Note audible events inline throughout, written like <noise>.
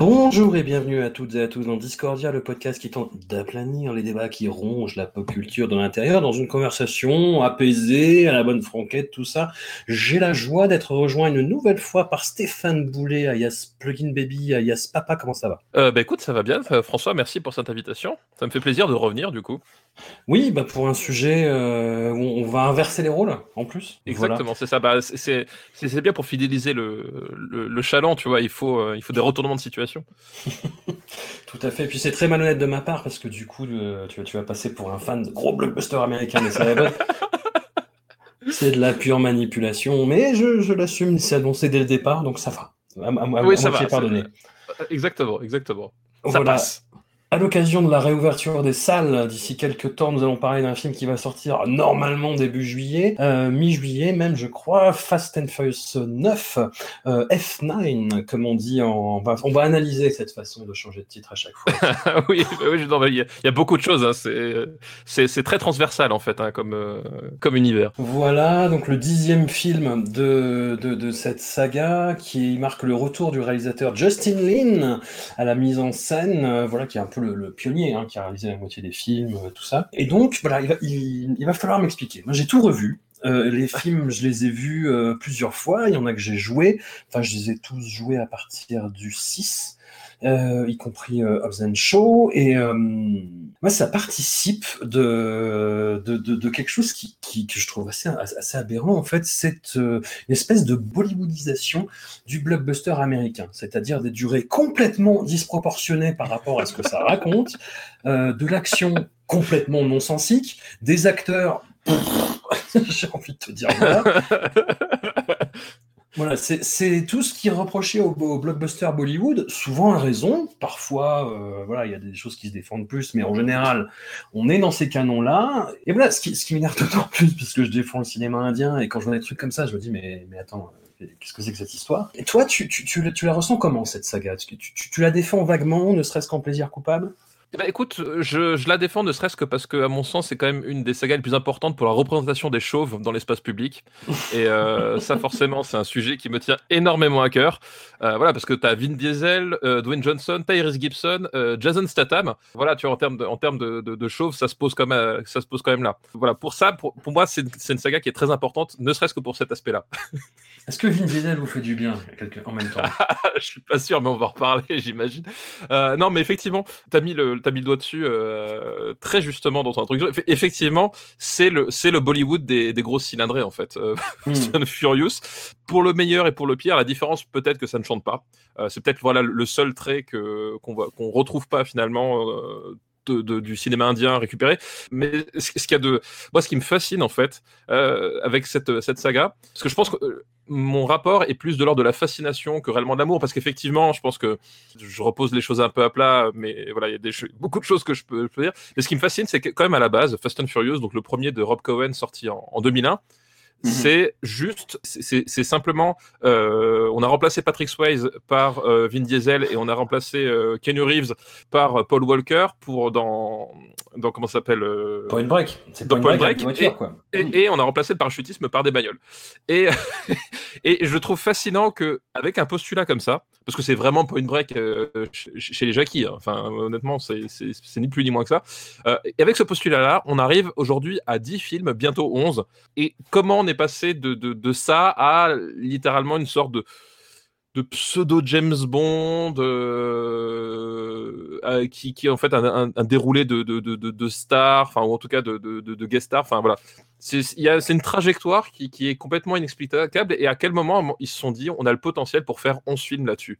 Bonjour et bienvenue à toutes et à tous dans Discordia, le podcast qui tente d'aplanir les débats qui rongent la pop culture de l'intérieur dans une conversation apaisée, à la bonne franquette, tout ça. J'ai la joie d'être rejoint une nouvelle fois par Stéphane Boulet, alias Plugin Baby, alias Papa, comment ça va? Euh, bah écoute, ça va bien. François, merci pour cette invitation. Ça me fait plaisir de revenir du coup. Oui, bah pour un sujet euh, où on va inverser les rôles en plus. Voilà. Exactement, c'est ça. Bah, c'est- bien pour fidéliser le, le, le chaland, tu vois. Il faut, euh, il faut des retournements de situation. <laughs> Tout à fait. Et puis c'est très malhonnête de ma part parce que du coup, euh, tu, vas- tu vas passer pour un fan de gros séries bonnes. <laughs> C'est de la pure manipulation, mais je, je l'assume, c'est annoncé dès le départ, donc ça va. À, à- à- Oui, ça va, pardonné. Exactement, exactement. Ça passe. À l'occasion de la réouverture des salles, d'ici quelques temps, nous allons parler d'un film qui va sortir normalement début juillet, euh, mi-juillet même, je crois, Fast and Furious 9, euh, F9, comme on dit en... On va, on va analyser cette façon de changer de titre à chaque fois. <laughs> oui, bah oui, il y, a- il y a beaucoup de choses. hein. C'est- très transversal en fait, hein, comme, euh, comme univers. Voilà, donc le dixième film de, de, de cette saga qui marque le retour du réalisateur Justin Lin à la mise en scène, voilà, qui est un peu le, pionnier, hein, qui a réalisé la moitié des films, euh, tout ça. Et donc, voilà, il va, il, il va falloir m'expliquer. Moi, j'ai tout revu. Euh, les films, je les ai vus euh, plusieurs fois. Il y en a que j'ai joué. Enfin, je les ai tous joués à partir du 6. Euh, y compris euh, Hobbs and Shaw, et euh, moi ça participe de, de, de, quelque chose qui, qui, que je trouve assez, assez aberrant en fait, c'est euh, une espèce de bollywoodisation du blockbuster américain, c'est-à-dire des durées complètement disproportionnées par rapport à ce que ça raconte, euh, de l'action complètement non-sensique, des acteurs... <laughs> J'ai envie de te dire voilà. <laughs> Voilà, c'est tout ce qui est reproché au, blockbuster Bollywood, souvent à raison, parfois euh, voilà, il y a des choses qui se défendent plus, mais en général, on est dans ces canons-là. Et voilà, ce qui, ce m'énerve <laughs> d'autant plus, parce que je défends le cinéma indien, et quand je vois des trucs comme ça, je me dis, mais, attends, euh, qu'est-ce que c'est que cette histoire? Et toi, tu, tu, tu, la- ressens comment, cette saga? Tu, tu la défends vaguement, ne serait-ce qu'en plaisir coupable? Eh ben, écoute, je, je la défends ne serait-ce que parce que, à mon sens, c'est quand même une des sagas les plus importantes pour la représentation des chauves dans l'espace public. <laughs> Et euh, ça, forcément, c'est un sujet qui me tient énormément à cœur. Euh, voilà, parce que tu as Vin Diesel, euh, Dwayne Johnson, Tyrese Gibson, Jason Statham. Voilà, tu vois, en termes de, en termes de, de, de chauves, ça se pose quand même, ça se pose quand même là. Voilà, pour ça, pour, pour moi, c'est une, saga qui est très importante, ne serait-ce que pour cet aspect-là. <laughs> Est-ce que Vin Diesel vous fait du bien quelque- en même temps? <laughs> Je suis pas sûr, mais on va en reparler, j'imagine. Non, mais effectivement, t'as mis le, t'as mis le doigt dessus euh, très justement dans introduction. Eff- Effectivement, c'est le, c'est le Bollywood des, des grosses cylindrées en fait. Euh, <laughs> Hmm. Furious, pour le meilleur et pour le pire, la différence peut-être que ça ne chante pas. Euh, c'est peut-être voilà le seul trait que qu'on voit, qu'on retrouve pas finalement. De- du cinéma indien récupéré, mais ce, qu'il y a de, moi, ce qui me fascine en fait euh, avec cette, cette saga, parce que je pense que euh, mon rapport est plus de l'ordre de la fascination que réellement de l'amour, parce qu'effectivement, je pense que je repose les choses un peu à plat, mais voilà, il y a des beaucoup de choses que je peux, dire. Mais ce qui me fascine, c'est quand même à la base, Fast and Furious, donc le premier de Rob Cohen sorti en, en 2001, Mhm. c'est juste, c'est- simplement, euh, on a remplacé Patrick Swayze par euh, Vin Diesel et on a remplacé euh, Keanu Reeves par euh, Paul Walker pour dans, dans comment ça s'appelle euh, Point Break. C'est Dans Point Point Break, voiture, et- quoi. et, et on a remplacé le parachutisme par des bagnoles. Et, <laughs> et je trouve fascinant que avec un postulat comme ça, parce que c'est vraiment Point Break euh, chez, les Jackies, hein. enfin honnêtement c'est ni plus ni moins que ça, euh, et avec ce postulat-là, on arrive aujourd'hui à 10 films, bientôt 11, et comment on passé de, de, ça à littéralement une sorte de de pseudo James Bond euh, euh, qui, qui est en fait un, un, déroulé de, de, de, stars, enfin ou en tout cas de, de, guest. Enfin voilà, c'est une trajectoire qui, qui, est complètement inexplicable. Et à quel moment ils se sont dit on a le potentiel pour faire 11 films là-dessus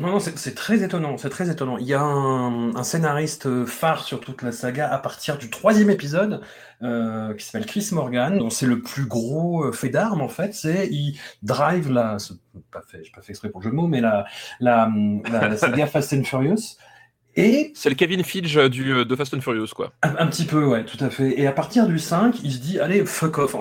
non, non c'est très étonnant, c'est très étonnant. Il y a un, scénariste phare sur toute la saga à partir du troisième épisode euh, qui s'appelle Chris Morgan, dont c'est le plus gros euh, fait d'armes en fait. C'est il drive la, pas fait, pas fait exprès pour le jeu de mots, mais la la, la, saga <laughs> Fast and Furious. Et c'est le Kevin Fidge du, euh, de Fast and Furious, quoi. Un, petit peu, ouais, tout à fait. Et à partir du 5, il se dit, allez, fuck off,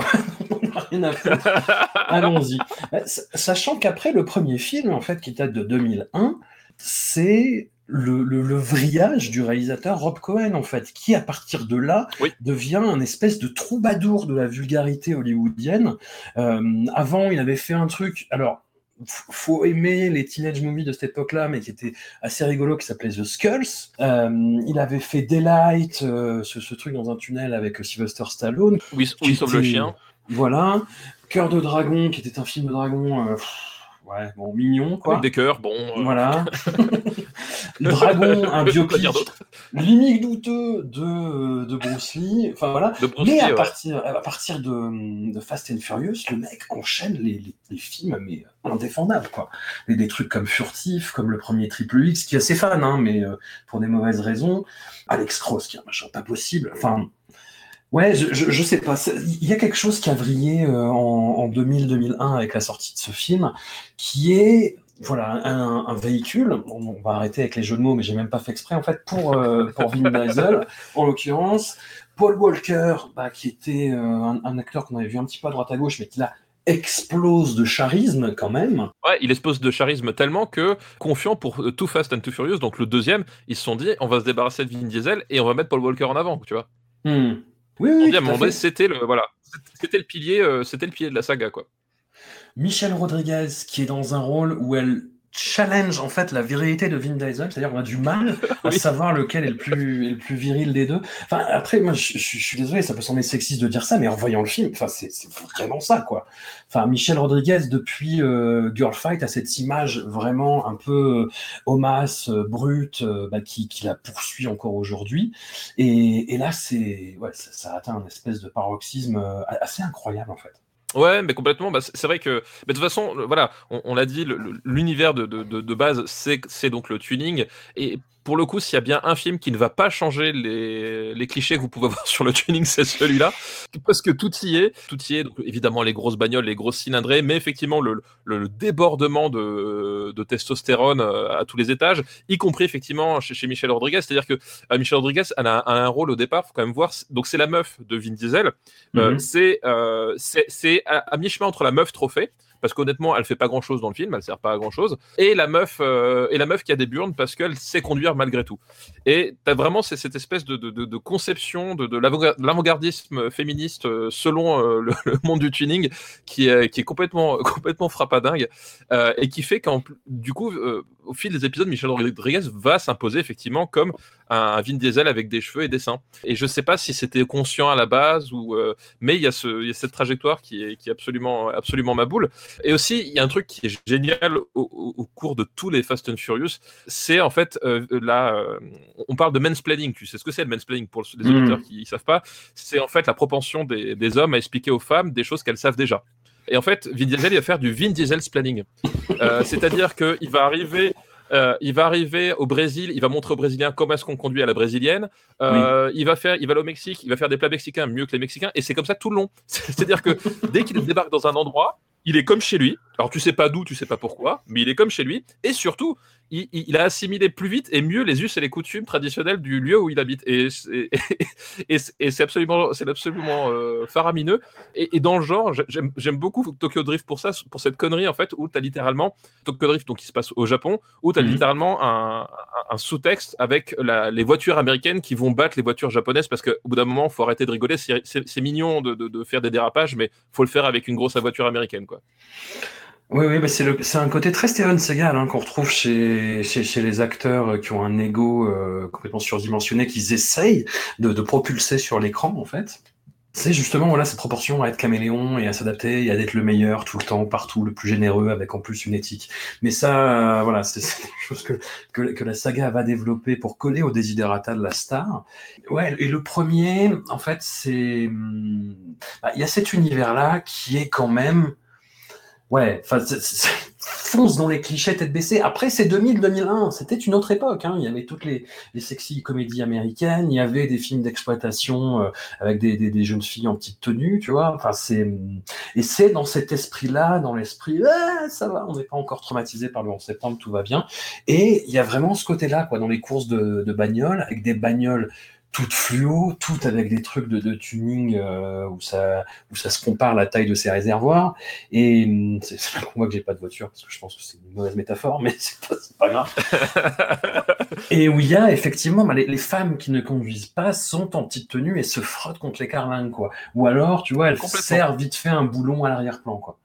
<laughs> rien à faire. Allons-y. Sachant qu'après le premier film, en fait, qui date de 2001, c'est le, le, vrillage du réalisateur Rob Cohen, en fait, qui, à partir de là, devient un espèce de troubadour de la vulgarité hollywoodienne. Euh, avant, il avait fait un truc. Alors, faut aimer les teenage movies de cette époque-là, mais qui était assez rigolo, qui s'appelait The Skulls. Euh, il avait fait Daylight, euh, ce, truc dans un tunnel avec Sylvester Stallone. Oui, oui sauve le chien. Voilà. Cœur de dragon, qui était un film de dragon ouais, bon, mignon, quoi. Avec des cœurs, bon. Euh. Voilà. <laughs> Dragon, un biopic limite douteux de, de Bruce Lee. Enfin, voilà. mais à, partir, à partir de, de, Fast and Furious, le mec enchaîne les, les, films, mais indéfendables, quoi. Et des trucs comme Furtif, comme le premier Triple X, qui est assez fan, hein, mais euh, pour des mauvaises raisons. Alex Cross, qui est un machin pas possible. Enfin, Ouais, je, je, sais pas. Il y a quelque chose qui a vrillé euh, en, 2000-2001 avec la sortie de ce film, qui est voilà un, véhicule. On, va arrêter avec les jeux de mots, mais j'ai même pas fait exprès en fait pour euh, pour Vin <laughs> Diesel en l'occurrence. Paul Walker, bah, qui était euh, un, acteur qu'on avait vu un petit peu à droite à gauche, mais qui là explose de charisme quand même. Ouais, il explose de charisme tellement que, confiant pour Too Fast and Too Furious, donc le deuxième, ils se sont dit on va se débarrasser de Vin Diesel et on va mettre Paul Walker en avant, tu vois. Hmm. Oui, oui. C'était le voilà, c'était le pilier, euh, c'était le pilier de la saga quoi. Michel Rodriguez qui est dans un rôle où elle challenge en fait la virilité de Vin Diesel, c'est-à-dire qu'on a du mal <laughs> à savoir lequel est le plus le plus viril des deux. Enfin après moi je, suis désolé, ça peut sembler sexiste de dire ça, mais en voyant le film, enfin c'est vraiment ça quoi. Enfin Michel Rodriguez depuis euh, Girl Fight a cette image vraiment un peu euh, homasse, euh, brute, bah, qui, qui, la poursuit encore aujourd'hui. Et, et, là c'est ouais ça, ça, atteint un espèce de paroxysme assez incroyable en fait. Ouais, mais complètement. Bah, c'est vrai que, mais de toute façon, voilà, on, l'a dit, l'univers de, de, de, base, c'est donc le tuning. Et pour le coup, s'il y a bien un film qui ne va pas changer les, les clichés que vous pouvez <laughs> voir sur le tuning, c'est celui-là. Parce que tout y est. Tout y est. Donc, évidemment, les grosses bagnoles, les grosses cylindrées, mais effectivement, le, le, débordement de, de, testostérone euh, à tous les étages, y compris effectivement chez, chez Michel Rodriguez. C'est-à-dire que euh, Michel Rodriguez a, a, un rôle au départ, faut quand même voir. Donc, c'est la meuf de Vin Diesel. Euh, mm-hmm. c'est à, à mi-chemin entre la meuf trophée parce qu'honnêtement, elle fait pas grand chose dans le film, elle sert pas à grand chose. Et la meuf, euh, et la meuf qui a des burnes parce qu'elle sait conduire malgré tout. Et tu as vraiment cette espèce de, conception de, l'avant-gardisme féministe euh, selon euh, <laughs> le, monde du tuning qui est, qui est complètement, <laughs> complètement frappadingue et qui fait qu'en du coup, au fil des épisodes, Michel Rodriguez va s'imposer effectivement comme un, Vin Diesel avec des cheveux et des seins. Et je sais pas si c'était conscient à la base ou, mais il y, a y cette trajectoire qui est, qui est absolument, absolument ma boule. Et aussi, il y a un truc qui est génial au, cours de tous les Fast and Furious, c'est en fait euh, là, euh, on parle de mansplaining. Tu sais ce que c'est le mansplaining pour les hmm. auditeurs qui ne savent pas? C'est en fait la propension des, hommes à expliquer aux femmes des choses qu'elles savent déjà. Et en fait, Vin Diesel, il va faire du Vin Diesel planning. Euh, c'est-à-dire qu'il va arriver euh, il va arriver au Brésil, il va montrer aux Brésiliens comment est-ce qu'on conduit à la brésilienne. Euh, il va faire, il va aller au Mexique, il va faire des plats mexicains mieux que les Mexicains, et c'est comme ça tout le long. <laughs> C'est-à-dire que dès qu'il débarque dans un endroit, il est comme chez lui. Alors tu sais pas d'où, tu sais pas pourquoi, mais il est comme chez lui. Et surtout, il, a assimilé plus vite et mieux les us et les coutumes traditionnelles du lieu où il habite. Et, et, c'est absolument, c'est absolument euh, faramineux. Et, dans le genre, j'aime beaucoup Tokyo Drift pour ça, pour cette connerie en fait, où tu as littéralement Tokyo Drift, donc qui se passe au Japon, où tu as mhm. littéralement un, sous-texte avec les voitures américaines qui vont battre les voitures japonaises parce qu'au bout d'un moment, il faut arrêter de rigoler. C'est mignon de, de, faire des dérapages, mais faut le faire avec une grosse voiture américaine, quoi. Oui, oui, bah c'est un côté très Steven Seagal hein, qu'on retrouve chez, chez, chez, les acteurs qui ont un ego euh, complètement surdimensionné, qu'ils essayent de, de propulser sur l'écran, en fait. c'est justement voilà cette proportion à être caméléon et à s'adapter et à être le meilleur tout le temps, partout, le plus généreux, avec en plus une éthique. Mais ça, euh, voilà, c'est <laughs> quelque chose que, que, que la saga va développer pour coller au desiderata de la star. Ouais, et le premier, en fait, c'est hum, bah, il y a cet univers-là qui est quand même Ouais, <laughs> fonce dans les clichés tête baissée. Après, c'est 2000-2001, c'était une autre époque. Hein. Il y avait toutes les, les sexy comédies américaines, il y avait des films d'exploitation euh, avec des, des, jeunes filles en petite tenue, tu vois. Enfin, c'est et c'est dans cet esprit-là, dans l'esprit, ah, ça va, on n'est pas encore traumatisé par le 11 septembre, tout va bien. Et il y a vraiment ce côté-là, quoi, dans les courses de, de bagnoles, avec des bagnoles toutes fluo, toutes avec des trucs de, de tuning euh, où ça où ça se compare la taille de ces réservoirs. Et hum, c'est pour moi que j'ai pas de voiture, parce que je pense que c'est une mauvaise métaphore, mais <laughs> c'est pas, grave. <laughs> et où il y a effectivement bah, les, les femmes qui ne conduisent pas sont en petite tenue et se frottent contre les carlingues, quoi. Ou alors, tu vois, elles servent vite fait un boulon à l'arrière-plan, quoi.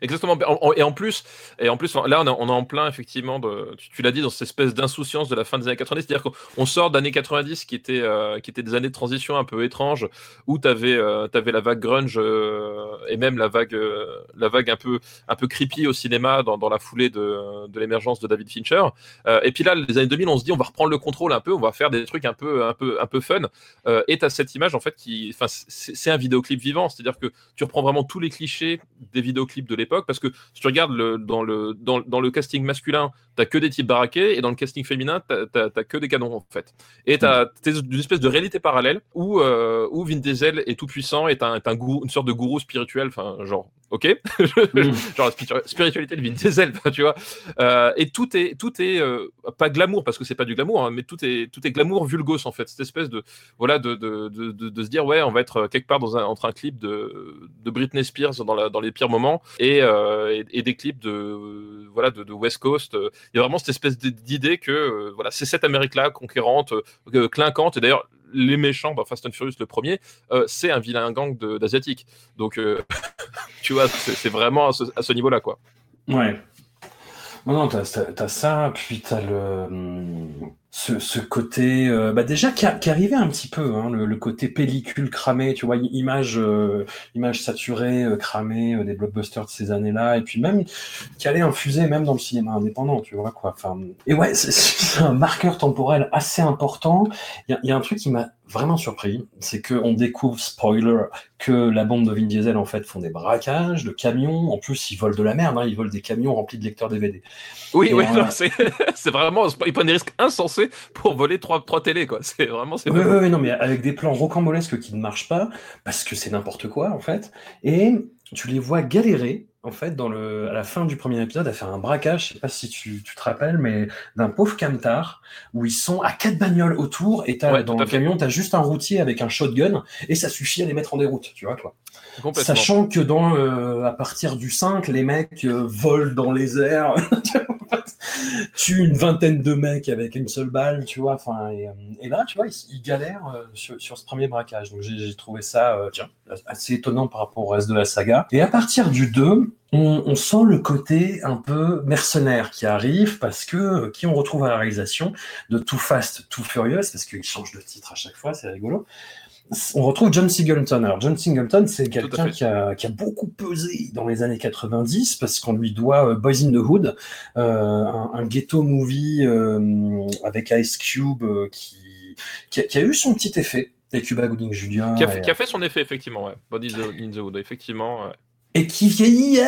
Exactement. En- en- Et en plus, et en plus, là, on est, en plein effectivement. Tu, l'as dit dans cette espèce d'insouciance de la fin des années 90, c'est-à-dire qu'on on sort d'années 90 qui étaient euh, qui étaient des années de transition un peu étranges où tu avais la vague grunge euh, et même la vague euh, la vague un peu un peu creepy au cinéma dans, dans la foulée de, de l'émergence de David Fincher. Euh, et puis là, les années 2000, on se dit on va reprendre le contrôle un peu, on va faire des trucs un peu un peu un peu fun. Euh, et tu as cette image en fait qui, c'est un vidéoclip vivant, c'est-à-dire que tu reprends vraiment tous les clichés des vidéoclips de l'époque parce que si tu regardes le, dans, le, dans, dans le casting masculin, t'as que des types baraqués et dans le casting féminin, t'as que des canons en fait. Et t'as t'es une espèce de réalité parallèle où, euh, où Vin Diesel est tout puissant et est un, un gourou, une sorte de gourou spirituel, enfin genre, ok, <laughs> Mm. genre la spiritu- spiritualité de Vin Diesel, <laughs> tu vois. Euh, et tout est, tout est euh, pas glamour parce que c'est pas du glamour, hein, mais tout est, tout est glamour vulgos en fait. Cette espèce de, voilà, de, de, de, se dire ouais, on va être quelque part dans un, entre un clip de, de Britney Spears dans, la, dans les pires moments et, euh, et, et des clips de, voilà, de, West Coast. Il y a vraiment cette espèce d'idée que voilà, c'est cette Amérique-là conquérante, euh, clinquante. Et d'ailleurs, les méchants, bah, Fast and Furious le premier, euh, c'est un vilain gang d'asiatiques. Donc, euh, <laughs> tu vois, c'est vraiment à ce, niveau-là, quoi. Ouais. Non, non, t'as ça, puis t'as le, hum, ce, ce côté, euh, bah déjà qui, arrivait un petit peu, hein, le, le côté pellicule cramée, tu vois, image, euh, image saturée, euh, cramée, des blockbusters de ces années-là, et puis même qui allait infuser même dans le cinéma indépendant, tu vois quoi. Enfin, et ouais, c'est, un marqueur temporel assez important. Il y a, il y a un truc qui m'a vraiment surpris, c'est qu'on découvre, spoiler, que la bande de Vin Diesel en fait font des braquages de camions. En plus, ils volent de la merde, hein, ils volent des camions remplis de lecteurs DVD. Oui, Et oui, euh, <laughs> c'est vraiment. Ils prennent des risques insensés pour voler trois, trois télés, quoi. <laughs> C'est vraiment. c'est Oui, oui, oui, non, mais avec des plans rocambolesques qui ne marchent pas, parce que c'est n'importe quoi, en fait. Et tu les vois galérer, en fait, dans le, à la fin du premier épisode, à faire un braquage, je sais pas si tu, tu te rappelles, mais d'un pauvre camtar, où ils sont à quatre bagnoles autour, et t'as, Ouais, dans le camion, t'as juste un routier avec un shotgun, et ça suffit à les mettre en déroute, tu vois, quoi. Sachant que dans, euh, à partir du 5, les mecs euh, volent dans les airs, <laughs> tuent une vingtaine de mecs avec une seule balle, tu vois. Enfin, et, euh, là, tu vois, ils, galèrent euh, sur, ce premier braquage. Donc j'ai trouvé ça, euh, assez étonnant par rapport au reste de la saga. Et à partir du 2, on, on sent le côté un peu mercenaire qui arrive parce que qui on retrouve à la réalisation de Too Fast, Too Furious, parce qu'il change de titre à chaque fois, c'est rigolo on retrouve John Singleton. Alors, John Singleton, c'est quelqu'un qui a, qui a beaucoup pesé dans les années 90 parce qu'on lui doit euh, Boys in the Hood, euh, un, un ghetto movie euh, avec Ice Cube euh, qui, qui, a, qui a eu son petit effet. Et Cuba Gooding Jr. Qui a, fait, et, qui a fait son effet, effectivement, ouais. Body in the, Wood, effectivement. ouais. et qui vieillit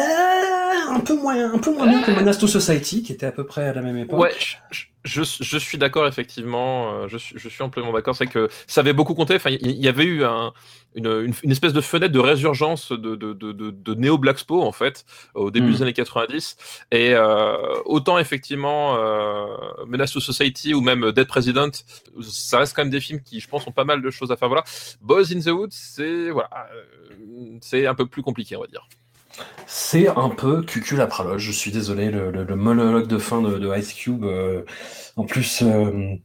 un peu moins, un peu moins bien que Menace to Society, qui était à peu près à la même époque. Ouais, je, je, je suis d'accord, effectivement. euh, Je suis, je suis amplement d'accord. C'est que ça avait beaucoup compté. Enfin, il y, avait eu un, une, une, une espèce de fenêtre de résurgence de, de, de, de, de Néo Blaxpo, en fait, au début Mm. des années 90. Et euh, autant, effectivement, euh, Menace to Society ou même Dead President, ça reste quand même des films qui, je pense, ont pas mal de choses à faire. Voilà. Boys in the Wood, c'est voilà, euh, c'est un peu plus compliqué, on va dire. C'est un peu cucul à praloge, je suis désolé, le, monologue de fin de, Ice Cube. euh, en plus, euh,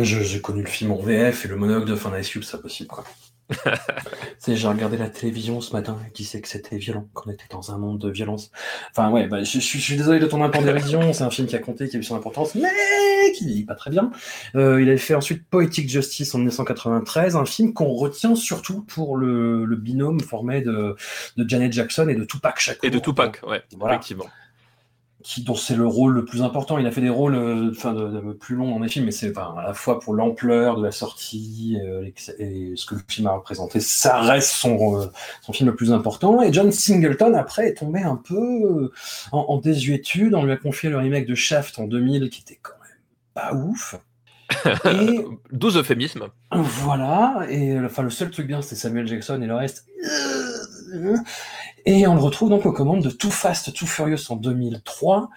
j'ai connu le film en VF et le monologue de fin d'Ice Cube, c'est pas possible. Quoi. <laughs> C'est, j'ai regardé la télévision ce matin et qui sait que c'était violent, qu'on était dans un monde de violence. Enfin ouais, bah, je, je- je suis désolé de ton dérision, c'est un film qui a compté, qui a eu son importance, mais qui vieillit pas très bien. Euh, il avait fait ensuite Poetic Justice en 1993, un film qu'on retient surtout pour le, le binôme formé de, de Janet Jackson et de Tupac Shakur. Et de Tupac, ouais, Voilà. effectivement. Qui dont c'est le rôle le plus important. Il a fait des rôles euh, enfin, de, de- plus longs dans les films, mais c'est enfin, à la fois pour l'ampleur de la sortie euh, et, ce que le film a représenté, ça reste son, euh, son film le plus important. Et John Singleton, après, est tombé un peu en, en désuétude. On lui a confié le remake de Shaft en 2000, qui était quand même pas ouf. Et <laughs> 12 euphémismes. voilà, et enfin le seul truc bien c'était Samuel Jackson et le reste. Et on le retrouve donc aux commandes de Too Fast, Too Furious en 2003.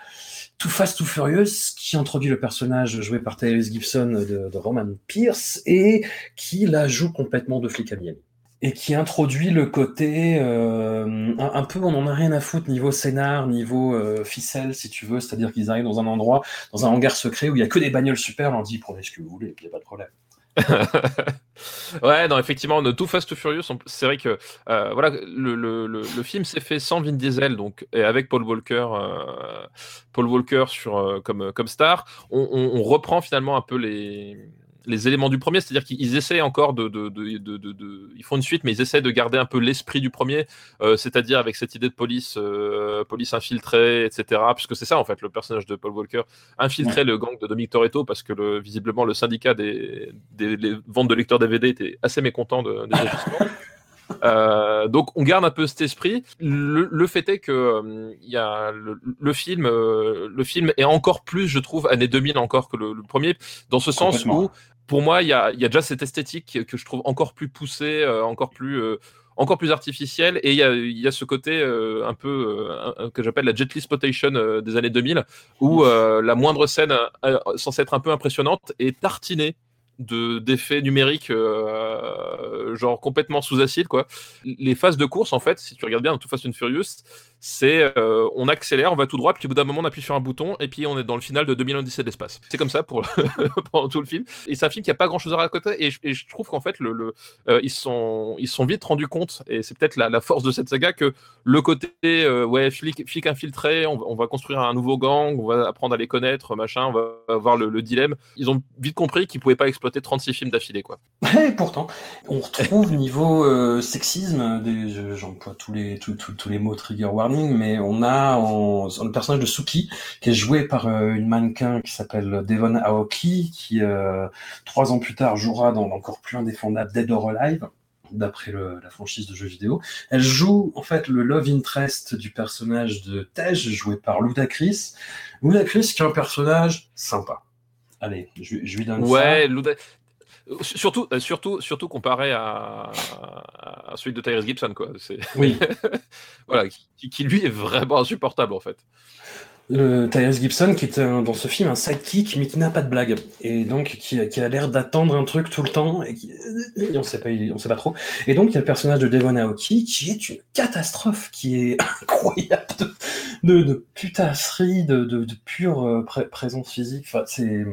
Too Fast, Too Furious, qui introduit le personnage joué par Tyrese Gibson de, Roman Pierce et qui la joue complètement de flic à Miami. Et qui introduit le côté euh, un, peu, on en a rien à foutre niveau scénar, niveau euh, ficelle, si tu veux, c'est-à-dire qu'ils arrivent dans un endroit, dans un hangar secret où il y a que des bagnoles super, on dit prenez ce que vous voulez, il n'y a pas de problème. <laughs> ouais, non, effectivement, de Too Fast Too Furious, c'est vrai que euh, voilà, le, le, le, film s'est fait sans Vin Diesel, donc et avec Paul Walker, euh, Paul Walker sur euh, comme comme star. On reprend finalement un peu les les éléments du premier, c'est-à-dire qu'ils essaient encore de, de, de, de, de- de- ils font une suite, mais ils essaient de garder un peu l'esprit du premier, euh, c'est-à-dire avec cette idée de police, euh, police infiltrée, etc. Puisque c'est ça en fait le personnage de Paul Walker, infiltrer le gang de Dominic Toretto parce que le, visiblement le syndicat des, ventes de lecteurs DVD était assez mécontent de, des agissements. <laughs> Euh, donc on garde un peu cet esprit. Le, le fait est que euh, y a le, le film, euh, le film est encore plus, je trouve, année 2000 encore que le, le premier, dans ce sens où, pour moi, il y a, il y a déjà cette esthétique que je trouve encore plus poussée, euh, encore plus euh, encore plus artificielle. Et il y a, il y a ce côté euh, un peu que j'appelle la jet li spotation des années 2000 où la moindre scène censée être un peu impressionnante est tartinée de d'effets numériques genre complètement sous acide quoi les phases de course en fait si tu regardes bien dans Too Fast and Furious c'est euh, on accélère on va tout droit puis au bout d'un moment on appuie sur un bouton et puis on est dans le final de 2017 de l'espace c'est comme ça pour <laughs> pendant tout le film. Et c'est un film qui a pas grand chose à raconter et je, et je trouve qu'en fait euh, ils sont ils sont vite rendus compte et c'est peut-être la, force de cette saga que le côté euh, ouais flic, flic infiltré on, on va construire un nouveau gang on va apprendre à les connaître machin on va avoir le, le dilemme. Ils ont vite compris qu'ils pouvaient pas exploiter 36 films d'affilée quoi. <laughs> Et pourtant, on retrouve niveau sexisme, j'emploie tous les tous- tous les mots trigger warning, mais on a en- le personnage de Suki qui est joué par euh, une mannequin qui s'appelle Devon Aoki, qui euh, trois ans plus tard jouera dans l'encore plus indéfendable Dead or Alive d'après la franchise de jeux vidéo. Elle joue en fait le love interest du personnage de Tej, joué par Ludacris. Ludacris qui est un personnage sympa. Allez, je, je lui donne ça. ouais Luda- Surtout, euh, surtout, surtout comparé à, à celui de Tyrese Gibson, quoi. C'est <laughs> Oui. voilà, qui, qui, lui est vraiment insupportable en fait. le Tyrese Gibson qui est un- dans ce film un sidekick mais qui n'a pas de blague et donc qui, qui a l'air d'attendre un truc tout le temps et, qui, et on sait pas on sait pas trop et donc il y a le personnage de Devon Aoki qui est une catastrophe qui est <laughs> incroyable de, de, de putasserie de, de, de pure euh, pré- présence physique enfin c'est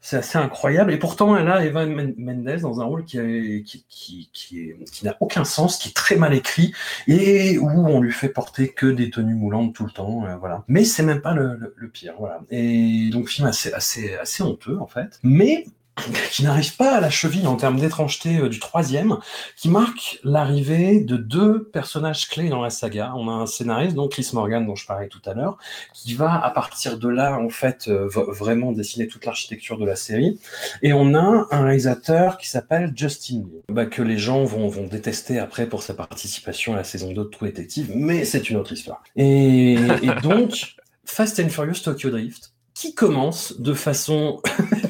c'est assez incroyable. Et pourtant, elle a Eva Men- Mendes dans un rôle qui, qui, qui, qui n'a aucun sens, qui est très mal écrit et où on lui fait porter que des tenues moulantes tout le temps. euh, voilà. Mais c'est même pas le, le, le pire. Voilà. Et donc, film assez, assez, assez honteux en fait. Mais <laughs> qui n'arrive pas à la cheville en termes d'étrangeté euh, du troisième, qui marque l'arrivée de deux personnages clés dans la saga. On a un scénariste, donc Chris Morgan, dont je parlais tout à l'heure, qui va à partir de là en fait euh, vraiment dessiner toute l'architecture de la série. Et on a un réalisateur qui s'appelle Justin Lee, bah, que les gens vont, vont détester après pour sa participation à la saison 2 de True Detective, mais c'est une autre histoire. Et, et donc, <laughs> Fast and Furious Tokyo Drift, qui commence de façon <laughs>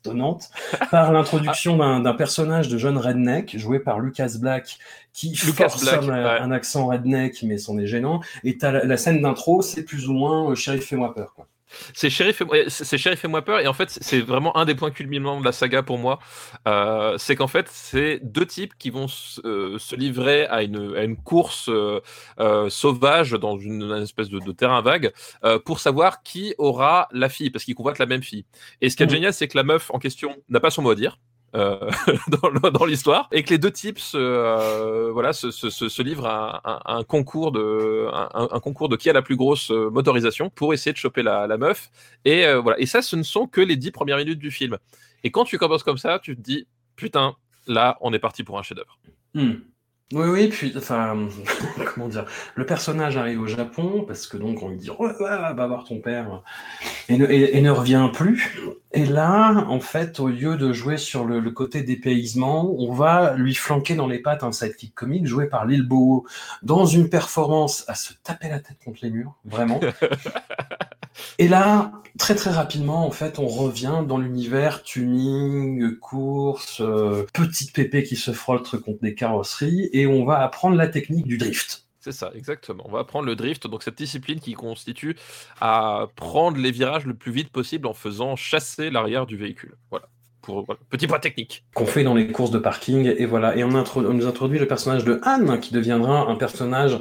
étonnante <laughs> par l'introduction d'un d'un personnage de jeune redneck joué par Lucas Black qui Lucas force Black, un, ouais. un accent redneck mais c'en est gênant et la, la scène d'intro c'est plus ou moins euh, shérif fais-moi peur quoi. C'est Sheriff, Sheriff et moi peur, et en fait, c'est vraiment un des points culminants de la saga pour moi. Euh, c'est qu'en fait, c'est deux types qui vont se, euh, se livrer à une, à une course euh, sauvage dans une, une espèce de, de terrain vague pour savoir qui aura la fille, parce qu'ils convoitent la même fille. Et ce qui est Mhm. génial, c'est que la meuf en question n'a pas son mot à dire. Euh, <laughs> dans, l'histoire, et que les deux types se, euh, voilà, se, livrent à, un concours de, un, concours de qui a la plus grosse euh, motorisation pour essayer de choper la, meuf. Et voilà. Et ça, ce ne sont que les dix premières minutes du film. Et quand tu commences comme ça, tu te dis, putain, là, on est parti pour un chef-d'œuvre. Hmm. Oui, oui, puis, enfin, <laughs> comment dire, le personnage arrive au Japon parce que donc on lui dit, va voir ton père et ne, et, et ne, revient plus. Et là, en fait, au lieu de jouer sur le, le, côté dépaysement, on va lui flanquer dans les pattes un sidekick comique joué par Lil Bo dans une performance à se taper la tête contre les murs, vraiment. <laughs> Et là, très très rapidement, en fait, on revient dans l'univers tuning, course, euh, petite pépé qui se frotte contre des carrosseries, et on va apprendre la technique du drift. C'est ça, exactement. On va apprendre le drift, donc cette discipline qui consiste à prendre les virages le plus vite possible en faisant chasser l'arrière du véhicule. Voilà. Pour, voilà. Petit point technique. Qu'on fait dans les courses de parking, et voilà. Et on, on nous introduit le personnage de Anne, qui deviendra un personnage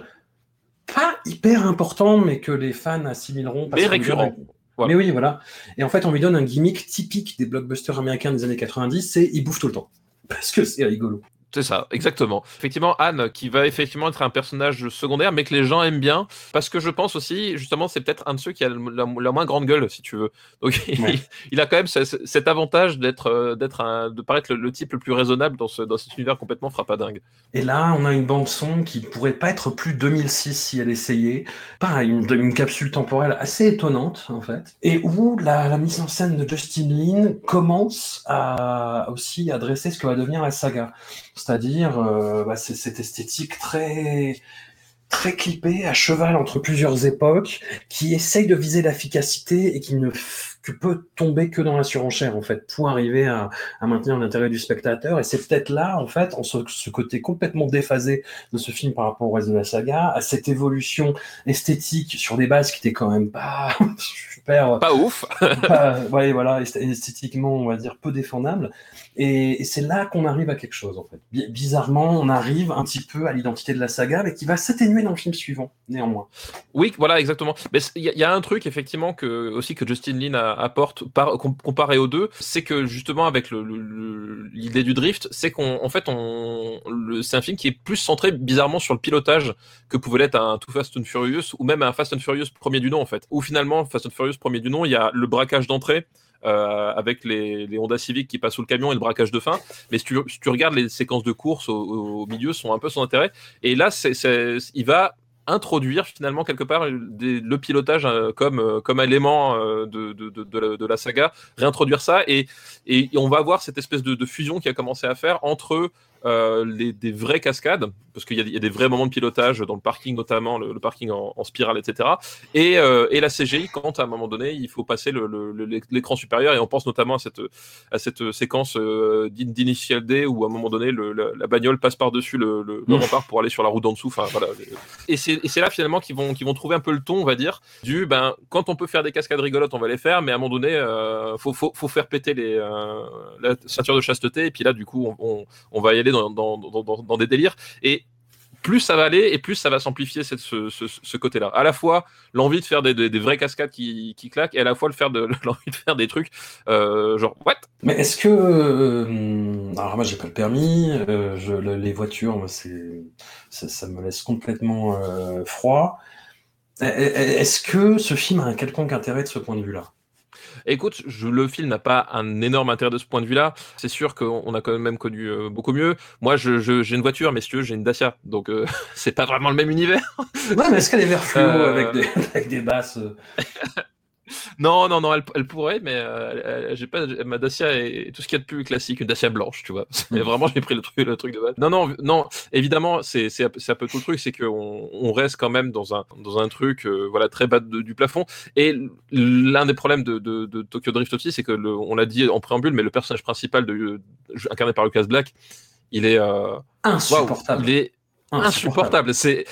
pas hyper important, mais que les fans assimileront. Mais récurrent. Voilà. Mais oui, voilà. Et en fait, on lui donne un gimmick typique des blockbusters américains des années 90, c'est il bouffe tout le temps. Parce que c'est rigolo. C'est ça, exactement. Effectivement, Anne, qui va effectivement être un personnage secondaire, mais que les gens aiment bien, parce que je pense aussi, justement, c'est peut-être un de ceux qui a la, la, moins grande gueule, si tu veux. Donc, <laughs> ouais. il, il, a quand même ce, cet avantage d'être, euh, d'être un, de paraître le, le, type le plus raisonnable dans, ce, dans cet univers complètement frappadingue. Et là, on a une bande son qui pourrait pas être plus 2006 si elle essayait. Pareil, une, une capsule temporelle assez étonnante, en fait. Et où la, la mise en scène de Justin Lin commence à aussi adresser ce que va devenir la saga. C'est-à-dire euh, bah, c'est cette esthétique très très clippée, à cheval entre plusieurs époques, qui essaye de viser l'efficacité et qui ne que peut tomber que dans la surenchère en fait pour arriver à, à maintenir l'intérêt du spectateur. Et c'est peut-être là en fait en ce, ce, côté complètement déphasé de ce film par rapport au reste de la saga à cette évolution esthétique sur des bases qui étaient quand même pas <laughs> super pas ouf. pas, ouais, voilà esthétiquement on va dire peu défendable et, c'est là qu'on arrive à quelque chose en fait bizarrement on arrive un petit peu à l'identité de la saga mais qui va s'atténuer dans le film suivant néanmoins oui voilà exactement mais il y, a un truc effectivement que aussi que Justin Lin apporte par, comparé aux deux, c'est que justement avec l'idée du drift, c'est qu'en en fait c'est un film qui est plus centré bizarrement sur le pilotage que pouvait l'être un Too Fast and Furious ou même un Fast and Furious premier du nom en fait. Où finalement Fast and Furious premier du nom, il y a le braquage d'entrée. Euh, avec les, Honda Civic qui passent sous le camion et le braquage de fin. Mais si tu, regardes les séquences de course au, milieu, sont un peu son intérêt. Et là, il va introduire finalement quelque part le pilotage euh, comme, euh, comme élément de, la, saga, réintroduire ça et, et, on va voir cette espèce de, fusion qui a commencé à faire entre euh, les, des vraies cascades, parce qu'il y, y, a des vrais moments de pilotage dans le parking notamment, le, le parking en, en, spirale, etc. Et, euh, et, la CGI quand à un moment donné il faut passer l'écran supérieur et on pense notamment à cette, à cette séquence euh, d'initial D où à un moment donné le, la, la, bagnole passe par-dessus le, le, le, rempart pour aller sur la route d'en dessous. Enfin, voilà. Et c'est là finalement qu'ils vont, qu vont trouver un peu le ton, on va dire, du ben, quand on peut faire des cascades rigolotes, on va les faire, mais à un moment donné, euh, faut, faut, faut, faire péter les, la ceinture de chasteté et puis là, du coup, on, on, on va y aller dans, des délires. Et plus ça va aller et plus ça va s'amplifier ce, ce, côté-là. À la fois l'envie de faire des, vraies cascades qui, qui claquent et à la fois le faire de <laughs> l'envie de faire des trucs euh, genre what? Mais est-ce que euh, alors moi j'ai pas le permis, euh, les voitures c'est ça, ça, me laisse complètement froid. Est-ce que ce film a un quelconque intérêt de ce point de vue-là? Écoute, je, le film n'a pas un énorme intérêt de ce point de vue-là. C'est sûr qu'on a quand même connu euh, beaucoup mieux. Moi, j'ai je, je, une voiture, mais si tu veux, j'ai une Dacia. Donc, euh, <laughs> c'est pas vraiment le même univers. ouais, mais est-ce qu'elle est vert fluo euh... avec, des, <laughs> avec des basses non, non, non, elle, elle pourrait, mais euh, j'ai pas ma Dacia et tout ce qu'il y a de plus classique, une Dacia blanche, tu vois. <laughs> Mais vraiment, j'ai pris le truc, le truc de base. Non, non, non. Évidemment, c'est c'est un peu tout le truc, c'est qu'on on reste quand même dans un dans un truc, euh, voilà, très bas de, du plafond. Et l'un des problèmes de, de, de, Tokyo Drift aussi, c'est que le, on l'a dit en préambule, mais le personnage principal de incarné par Lucas Black, il est euh, insupportable. Wow, il est insupportable. C'est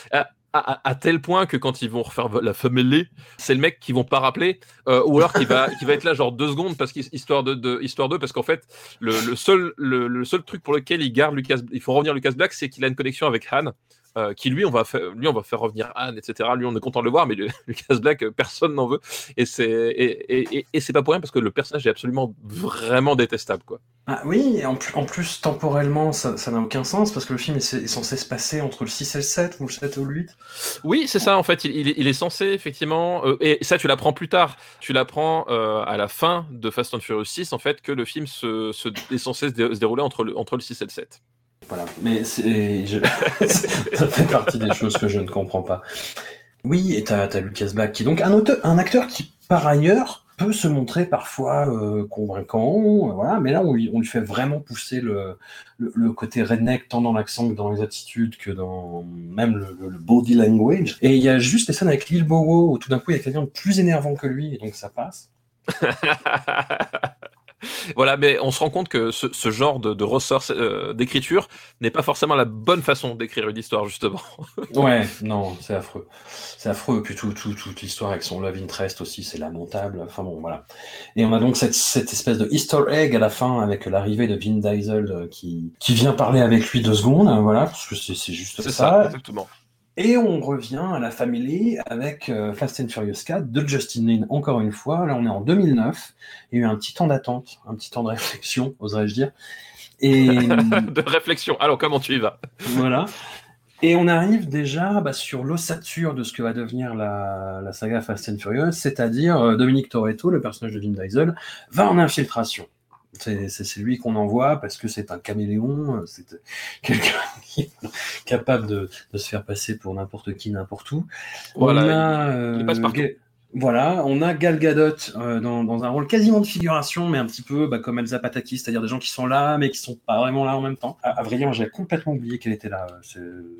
à, tel point que quand ils vont refaire la famille, c'est le mec qui vont pas rappeler, euh, ou alors qui va, qui va être là genre deux secondes parce qu'histoire de, histoire de, parce qu'en fait le, le seul le, le, seul truc pour lequel il garde Lucas, il faut revenir Lucas Black, c'est qu'il a une connexion avec Han. Euh, qui lui on va faire, lui on va faire revenir Anne, etc. Lui on est content de le voir, mais <laughs> Lucas Black euh, personne n'en veut et c'est et, et, et c'est pas pour rien parce que le personnage est absolument vraiment détestable quoi. Ah oui, et en, plus, en plus temporellement ça ça n'a aucun sens parce que le film est, est, censé se passer entre le 6 et le 7 ou le 7 ou le 8. Oui c'est ça en fait, il, il, il est censé effectivement euh, et ça tu l'apprends plus tard, tu l'apprends euh, à la fin de Fast and Furious 6 en fait que le film se, se est censé se, se dérouler entre le, entre le 6 et le 7. Voilà, mais je... <laughs> ça fait partie des choses que je ne comprends pas. Oui, et t'as as Lucas Black, qui est donc un, auteur, un acteur qui, par ailleurs, peut se montrer parfois euh, convaincant, voilà, mais là, on lui, fait vraiment pousser le, côté redneck, tant dans l'accent que dans les attitudes, que dans même le, le, body language. Et il y a juste les scènes avec Lil Bowo, où tout d'un coup, il y a quelqu'un de plus énervant que lui, et donc ça passe. <laughs> Voilà, mais on se rend compte que ce, ce genre de, de ressort euh, d'écriture n'est pas forcément la bonne façon d'écrire une histoire, justement. <laughs> ouais, non, c'est affreux. C'est affreux. Puis tout, tout, toute l'histoire avec son love interest aussi, c'est lamentable. Enfin bon, voilà. Et on a donc cette, cette espèce de easter egg à la fin avec l'arrivée de Vin Diesel euh, qui, qui vient parler avec lui deux secondes, hein, voilà, parce que c'est juste ça. ça exactement. Et on revient à la famille avec euh, Fast and Furious 4 de Justin Lin, encore une fois. Là, on est en 2009. Il y a eu un petit temps d'attente, un petit temps de réflexion, <laughs> oserais-je dire. Et... <laughs> de réflexion. Alors, comment tu y vas? Voilà. Et on arrive déjà bah, sur l'ossature de ce que va devenir la, la saga Fast and Furious, c'est-à-dire euh, Dominique Toretto, le personnage de Vin Diesel, va en infiltration. C'est lui qu'on envoie parce que c'est un caméléon, c'est quelqu'un <laughs> qui est capable de, de, se faire passer pour n'importe qui, n'importe où. Voilà, on a, euh, il passe partout. Voilà, on a Gal Gadot euh, dans, dans, un rôle quasiment de figuration, mais un petit peu bah, comme Elsa Pataki, c'est-à-dire des gens qui sont là, mais qui sont pas vraiment là en même temps. À, à vrai dire, j'avais complètement oublié qu'elle était là,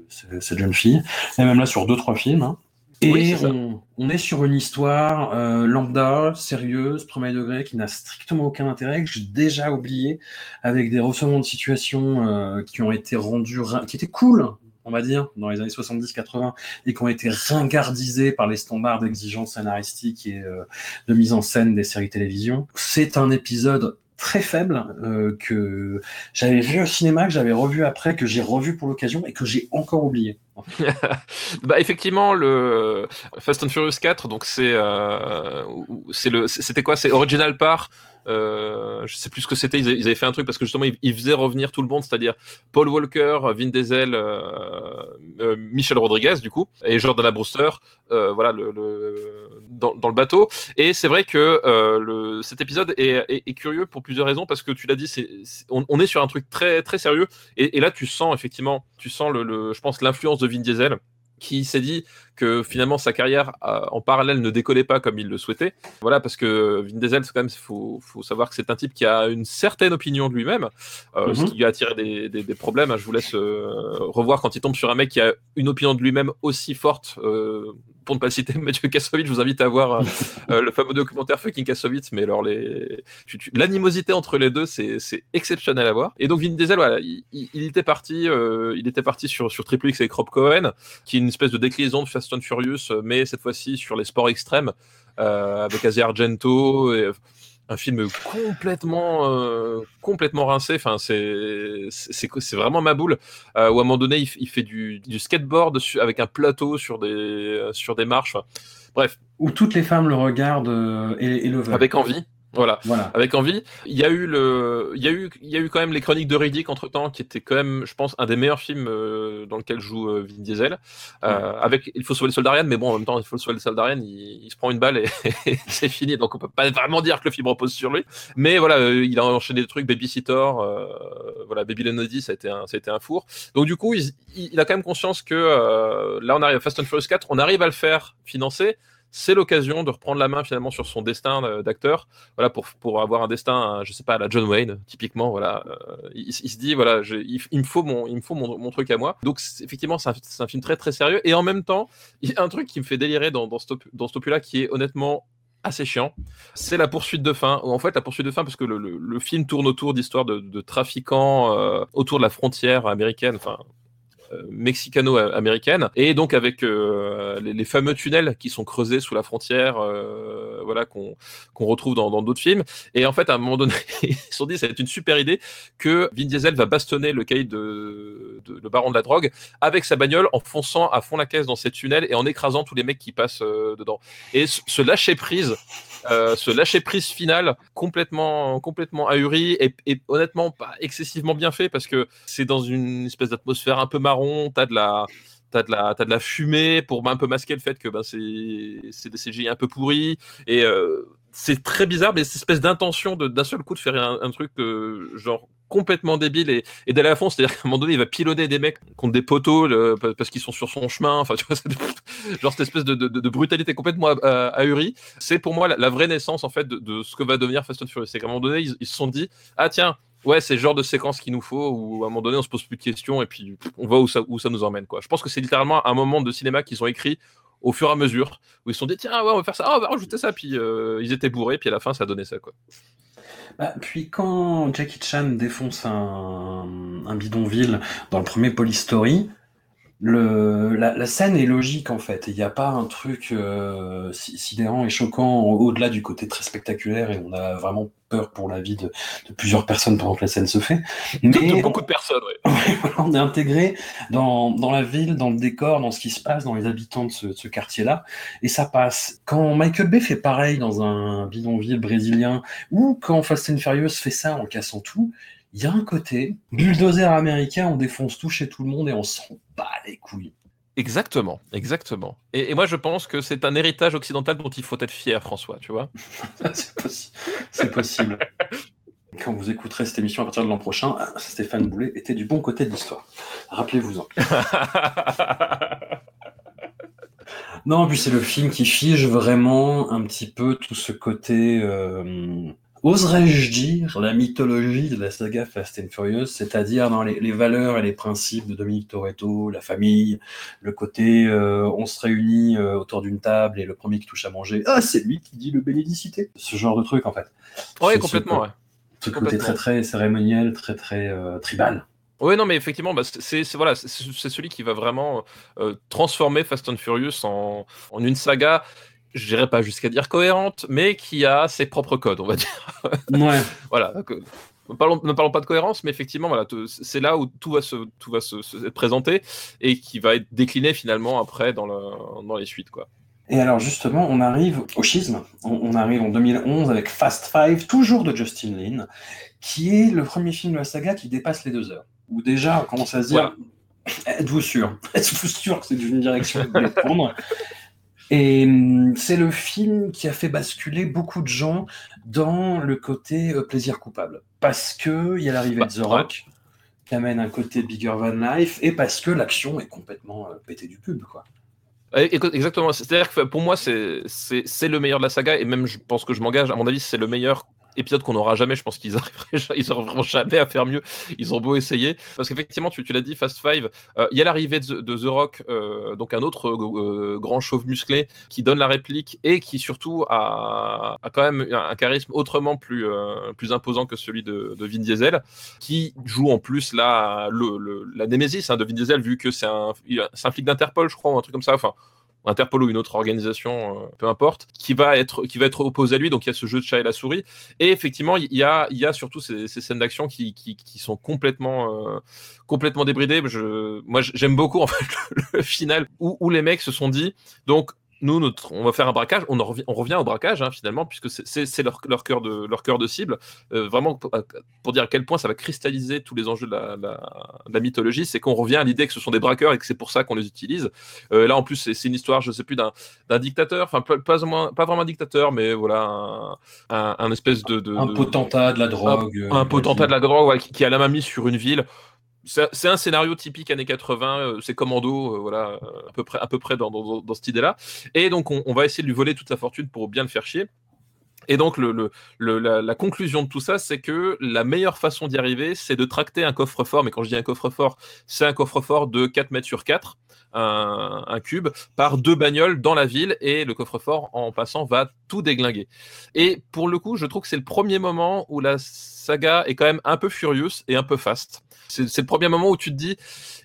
cette jeune fille. Et même là sur deux trois films. Hein. Et oui, on, on, est sur une histoire euh, lambda, sérieuse, premier degré, qui n'a strictement aucun intérêt, que j'ai déjà oublié, avec des ressemblants de situation euh, qui ont été rendus, qui étaient cool, on va dire, dans les années 70-80, et qui ont été ringardisés par les standards d'exigence scénaristique et euh, de mise en scène des séries télévision. C'est un épisode très faible euh, que j'avais vu au cinéma, que j'avais revu après, que j'ai revu pour l'occasion et que j'ai encore oublié. <laughs> bah effectivement le Fast and Furious 4 donc c'est euh, c'est le c'était quoi? C'est Original Part euh, je sais plus ce que c'était. Ils, avaient fait un truc parce que justement, ils, faisaient revenir tout le monde, c'est-à-dire Paul Walker, Vin Diesel, euh, Michel Rodriguez, du coup, et Jordan Brewster, voilà, le dans, le bateau. Et c'est vrai que euh, cet épisode est, curieux pour plusieurs raisons parce que tu l'as dit, on, est sur un truc très très sérieux. Et, là, tu sens effectivement, tu sens le je pense l'influence de Vin Diesel qui s'est dit que finalement sa carrière euh, en parallèle ne décollait pas comme il le souhaitait. Voilà, parce que Vin Diesel, quand même, faut, faut savoir que c'est un type qui a une certaine opinion de lui-même, euh, mm -hmm. ce qui lui a attiré des, des, des problèmes. Je vous laisse euh, revoir quand il tombe sur un mec qui a une opinion de lui-même aussi forte. Euh, pour ne pas citer <laughs> Mathieu Kassovitz, je vous invite à voir <laughs> le fameux documentaire Fucking Kassovitz, mais alors les... l'animosité entre les deux, c'est exceptionnel à voir. Et donc Vin Diesel, voilà, il, il était parti, il était parti sur, sur Triple X avec Rob Cohen, qui est une espèce de déclinaison de Fast and Furious, mais cette fois-ci sur les sports extrêmes, euh, avec Asia Argento. Et, un film complètement euh, complètement rincé. Enfin c'est c'est vraiment ma boule. Euh, où à un moment donné il, il fait du, du skateboard avec un plateau sur des sur des marches. Bref. Où toutes les femmes le regardent et, et le veulent. Avec envie voilà. voilà. Avec envie. Il y a eu le, il y a eu, il y a eu quand même les Chroniques de Riddick entre temps, qui était quand même, je pense, un des meilleurs films euh, dans lequel joue euh, Vin Diesel. Euh, ouais. Avec, il faut sauver le soldat Ryan, mais bon, en même temps, il faut sauver le soldat Ryan, il, il se prend une balle et, <laughs> et c'est fini. Donc on peut pas vraiment dire que le film repose sur lui. Mais voilà, euh, il a enchaîné des trucs, Babysitter, euh, voilà, Baby Lenody, ça a été un, ça a été un four. Donc du coup, il, il, a quand même conscience que là, on arrive à Fast and Furious 4, on arrive à le faire financer c'est l'occasion de reprendre la main finalement sur son destin euh, d'acteur, voilà pour pour avoir un destin, je sais pas, à la John Wayne typiquement, voilà, euh, il, se dit voilà, je, il, me faut mon il me faut mon, truc à moi. Donc effectivement c'est un, film très très sérieux et en même temps il y a un truc qui me fait délirer dans dans ce dans là qui est honnêtement assez chiant. C'est la poursuite de fin. En fait, la poursuite de fin, parce que le, le, film tourne autour d'histoires de, trafiquants euh, autour de la frontière américaine, enfin mexicano-américaine, et donc avec les, les, fameux tunnels qui sont creusés sous la frontière, voilà qu'on retrouve dans d'autres films. Et en fait, à un moment donné, <laughs> ils se sont dit, ça va être une super idée que Vin Diesel va bastonner le de, de, le baron de la drogue avec sa bagnole en fonçant à fond la caisse dans ces tunnels et en écrasant tous les mecs qui passent dedans. Et ce lâcher prise euh, ce lâcher prise final complètement, complètement ahuri et, honnêtement pas excessivement bien fait parce que c'est dans une espèce d'atmosphère un peu marron. T'as de la, t'as de la, de la fumée pour un peu masquer le fait que ben, c'est, des CGI un peu pourris et euh, c'est très bizarre, mais cette espèce d'intention d'un seul coup de faire un, truc euh, genre complètement débile et, et d'aller à fond. C'est-à-dire qu'à un moment donné, il va pilonner des mecs contre des poteaux parce qu'ils sont sur son chemin. Enfin, tu vois, <laughs> genre cette espèce de, de, de brutalité complètement ahurie. C'est pour moi la, vraie naissance en fait de, ce que va devenir Fast and Furious. C'est qu'à un moment donné, ils, se sont dit ah tiens. Ouais, c'est le genre de séquence qu'il nous faut où à un moment donné on se pose plus de questions et puis on voit où ça, où ça nous emmène. Quoi. Je pense que c'est littéralement un moment de cinéma qu'ils ont écrit au fur et à mesure où ils se sont dit tiens ouais on va faire ça, on va rajouter ça puis euh, ils étaient bourrés puis à la fin ça donnait ça quoi. Bah, puis quand Jackie Chan défonce un, bidonville dans le premier Polystory, le, la, la, scène est logique en fait. Il n'y a pas un truc euh, sidérant et choquant au-delà du côté très spectaculaire et on a vraiment peur pour la vie de, de plusieurs personnes pendant que la scène se fait. Mais beaucoup de personnes, oui. <laughs> on est intégré dans, dans, la ville, dans le décor, dans ce qui se passe, dans les habitants de ce, ce quartier-là, et ça passe. Quand Michael Bay fait pareil dans un bidonville brésilien, ou quand Fast and Furious fait ça en cassant tout, il y a un côté bulldozer américain, on défonce tout chez tout le monde et on s'en bat les couilles. Exactement, exactement. Et, moi, je pense que c'est un héritage occidental dont il faut être fier, François, tu vois. <laughs> c'est possible. Quand vous écouterez cette émission à partir de l'an prochain, Stéphane Boulet était du bon côté de l'histoire. Rappelez-vous-en. <laughs> non, puis c'est le film qui fige vraiment un petit peu tout ce côté euh, oserais-je dire, la mythologie de la saga Fast and Furious, c'est-à-dire dans les, valeurs et les principes de Dominique Toretto, la famille, le côté euh, on se réunit euh, autour d'une table et le premier qui touche à manger, ah c'est lui qui dit le bénédicité. Ce genre de truc en fait. Oui, complètement. ouais. Ce côté très très cérémoniel, très très euh, tribal. Oui, non, mais effectivement, bah, c'est voilà, c'est celui qui va vraiment transformer Fast and Furious en, en une saga je dirais pas jusqu'à dire cohérente, mais qui a ses propres codes, on va dire. <laughs> Ouais. voilà. Ne parlons, ne parlons, pas de cohérence, mais effectivement, voilà, c'est là où tout va se, tout va se, se, présenter et qui va être décliné finalement après dans, le, dans les suites, quoi. Et alors justement, on arrive au schisme. On, arrive en 2011 avec Fast Five, toujours de Justin Lin, qui est le premier film de la saga qui dépasse les deux heures. Où déjà, on commence à se dire, êtes-vous sûr? Êtes-vous sûr que c'est une direction que vous voulez prendre? Et hum, c'est le film qui a fait basculer beaucoup de gens dans le côté euh, plaisir coupable. Parce que il y a l'arrivée bah, de The Rock, qui amène un côté bigger than life, et parce que l'action est complètement euh, pétée du pub, quoi. Exactement. C'est-à-dire que pour moi, c'est le meilleur de la saga, et même je pense que je m'engage, à mon avis, c'est le meilleur épisode qu'on n'aura jamais. Je pense qu'ils <laughs> ils n'arriveront jamais à faire mieux. Ils ont beau essayer. Parce qu'effectivement, tu, l'as dit, Fast Five, euh, il y a l'arrivée de, The Rock, euh, donc un autre euh, grand chauve musclé qui donne la réplique et qui surtout a, quand même un, charisme autrement plus, imposant que celui de, Vin Diesel, qui joue en plus là le, la némésis hein, de Vin Diesel, vu que c'est un, un flic d'Interpol, je crois, ou un truc comme ça. Enfin, Interpol ou une autre organisation, euh, peu importe, qui va être qui va être opposé à lui. Donc il y a ce jeu de chat et la souris. Et effectivement, il y a il y a surtout ces, scènes d'action qui, qui, sont complètement euh, complètement débridées. Je, moi, j'aime beaucoup fait <laughs> le, final où, où les mecs se sont dit donc nous, notre, on va faire un braquage. On, revient, on revient au braquage hein, finalement, puisque c'est leur, leur, cœur de, leur cœur de cible. Euh, vraiment, pour, dire à quel point ça va cristalliser tous les enjeux de la, la, mythologie, c'est qu'on revient à l'idée que ce sont des braqueurs et que c'est pour ça qu'on les utilise. Euh, là, en plus, c'est une histoire, je sais plus, d'un dictateur, enfin, pas, pas, pas, vraiment un dictateur, mais voilà, un, un, espèce de, de, Un potentat de la drogue. Un, potentat de la drogue qui, qui a la main mise sur une ville c'est un scénario typique années 80, euh, c'est commando, euh, voilà, à peu près, à peu près dans, cette idée-là. Et donc, on, va essayer de lui voler toute sa fortune pour bien le faire chier. Et donc, la, conclusion de tout ça, c'est que la meilleure façon d'y arriver, c'est de tracter un coffre-fort. Mais quand je dis un coffre-fort, c'est un coffre-fort de 4 mètres sur 4, un, un, cube, par deux bagnoles dans la ville. Et le coffre-fort, en passant, va tout déglinguer. Et pour le coup, je trouve que c'est le premier moment où la saga est quand même un peu furieuse et un peu fast. C'est le premier moment où tu te dis,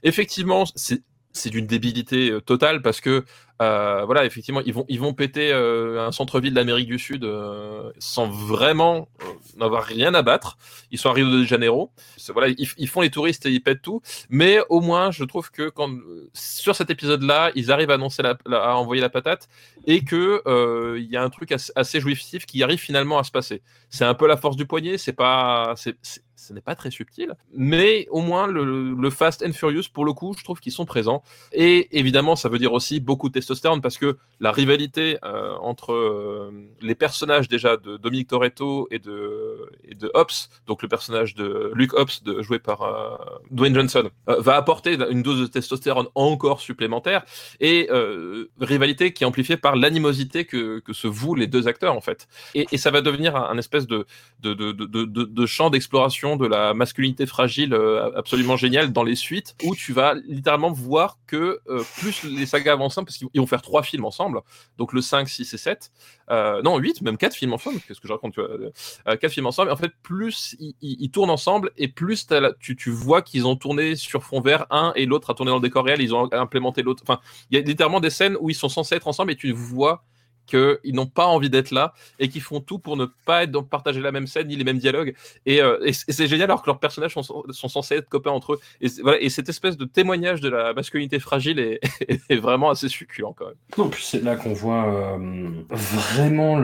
effectivement, c'est d'une débilité euh, totale parce que euh, voilà, effectivement, ils vont, ils vont péter euh, un centre-ville d'Amérique du Sud euh, sans vraiment n'avoir rien à battre. Ils sont à Rio de Janeiro. Voilà, ils, font les touristes et ils pètent tout. Mais au moins, je trouve que quand, sur cet épisode-là, ils arrivent à, annoncer à envoyer la patate et qu'il il y a un truc assez, jouissif qui arrive finalement à se passer. C'est un peu la force du poignet. C'est pas, ce n'est pas très subtil, mais au moins le, Fast and Furious, pour le coup, je trouve qu'ils sont présents. Et évidemment, ça veut dire aussi beaucoup de parce que la rivalité euh, entre euh, les personnages déjà de Dominique Toretto et de, et de Hobbs, donc le personnage de Luke Hobbs, de, joué par euh, Dwayne Johnson, va apporter une dose de testostérone encore supplémentaire et rivalité qui est amplifiée par l'animosité que, que, se vouent les deux acteurs en fait. Et, ça va devenir un, espèce de, de, de, de, de champ d'exploration de la masculinité fragile absolument génial dans les suites où tu vas littéralement voir que plus les sagas avancent, parce qu'ils vont faire trois films ensemble, donc le 5, 6 et 7. Euh, non, 8, même 4 films ensemble. Qu'est-ce que je raconte tu vois, euh, 4 films ensemble. En fait, plus ils, tournent ensemble et plus tu, tu, vois qu'ils ont tourné sur fond vert un et l'autre a tourné dans le décor réel, ils ont implémenté l'autre. Enfin, il y a littéralement des scènes où ils sont censés être ensemble et tu vois qu'ils n'ont pas envie d'être là et qu'ils font tout pour ne pas être, partager la même scène ni les mêmes dialogues. Et, euh, c'est génial alors que leurs personnages sont, sont, censés être copains entre eux. Et, voilà, et cette espèce de témoignage de la masculinité fragile est, <laughs> est vraiment assez succulent quand même. Non, puis c'est là qu'on voit euh, vraiment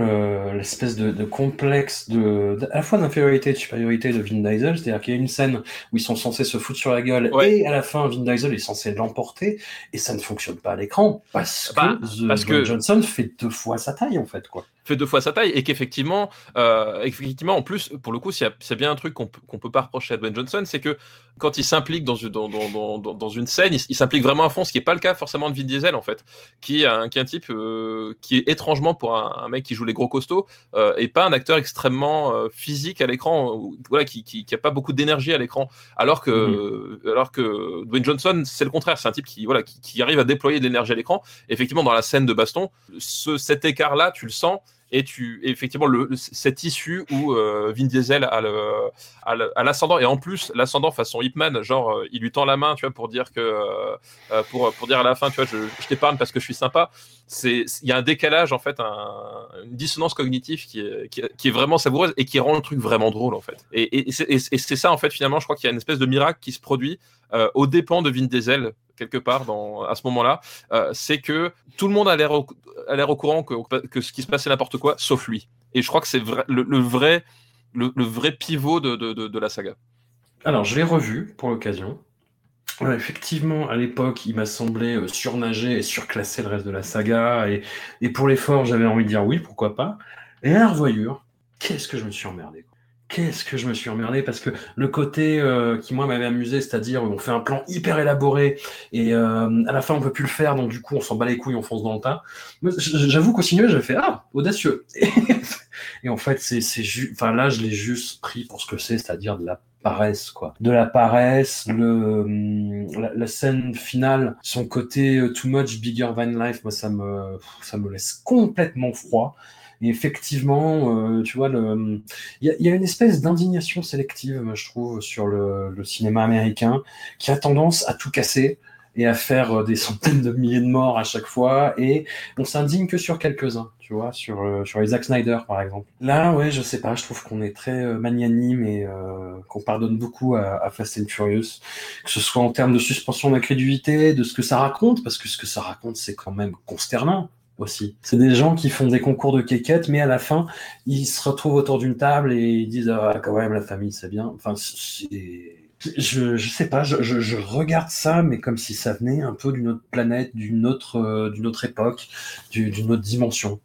l'espèce de, de, complexe de, à la fois d'infériorité et de supériorité de Vin Diesel. C'est-à-dire qu'il y a une scène où ils sont censés se foutre sur la gueule et à la fin, Vin Diesel est censé l'emporter et ça ne fonctionne pas à l'écran parce bah, que, parce que Johnson fait deux fois sa taille, en fait, quoi fait deux fois sa taille et qu'effectivement, euh, effectivement, en plus, pour le coup, a bien un truc qu'on ne peut pas reprocher à Dwayne Johnson, c'est que quand il s'implique dans, dans, dans, dans, une scène, il, s'implique vraiment à fond, ce qui n'est pas le cas forcément de Vin Diesel, en fait, qui est un, qui est un type euh, qui est étrangement pour un, mec qui joue les gros costauds euh, et pas un acteur extrêmement physique à l'écran, voilà, qui, qui, a pas beaucoup d'énergie à l'écran, alors que, mm-hmm. alors que Dwayne Johnson, c'est le contraire, c'est un type qui, voilà, qui, qui, arrive à déployer de l'énergie à l'écran. Effectivement, dans la scène de baston, ce, cet écart-là, tu le sens et tu effectivement le, cette issue où euh, Vin Diesel a l'ascendant. Et en plus l'ascendant façon Hipman genre euh, il lui tend la main tu vois pour dire que euh, pour pour dire à la fin tu vois je, je t'épargne parce que je suis sympa. C'est il y a un décalage en fait un, une dissonance cognitive qui est, qui est, vraiment savoureuse et qui rend le truc vraiment drôle en fait. Et, et, c'est ça en fait finalement je crois qu'il y a une espèce de miracle qui se produit aux dépens de Vin Diesel quelque part à ce moment-là, euh, c'est que tout le monde a l'air au, au, courant que, que, ce qui se passait n'importe quoi, sauf lui. Et je crois que c'est le, vrai, le, vrai pivot de, de, de, la saga. Alors, je l'ai revu pour l'occasion. effectivement, à l'époque, il m'a semblé euh, surnager et surclasser le reste de la saga. Et, et pour l'effort, j'avais envie de dire oui, pourquoi pas. Et à la revoyure, qu'est-ce que je me suis emmerdé qu'est-ce que je me suis emmerdé parce que le côté euh, qui moi m'avait amusé, c'est-à-dire on fait un plan hyper élaboré et euh, à la fin on peut plus le faire, donc du coup on s'en bat les couilles, on fonce dans le tas. J'avoue qu'au cinéma j'avais fait ah audacieux <laughs> et en fait c'est enfin là je l'ai juste pris pour ce que c'est, c'est-à-dire de la paresse quoi, de la paresse, le hum, la, la scène finale, son côté euh, too much bigger than life, moi ça me ça me laisse complètement froid. Et effectivement, euh, tu vois, il y, y, a une espèce d'indignation sélective, je trouve, sur le, le, cinéma américain, qui a tendance à tout casser et à faire euh, des centaines de milliers de morts à chaque fois, et on s'indigne que sur quelques-uns, tu vois, sur, euh, sur Zack Snyder, par exemple. Là, ouais, je sais pas, je trouve qu'on est très magnanime et euh, qu'on pardonne beaucoup à, à, Fast and Furious, que ce soit en termes de suspension d'incrédulité, de ce que ça raconte, parce que ce que ça raconte, c'est quand même consternant aussi. C'est des gens qui font des concours de quéquettes, mais à la fin, ils se retrouvent autour d'une table et ils disent ah quand même la famille c'est bien. Enfin, je je sais pas, je, je, regarde ça, mais comme si ça venait un peu d'une autre planète, d'une autre euh, d'une autre époque, d'une autre dimension.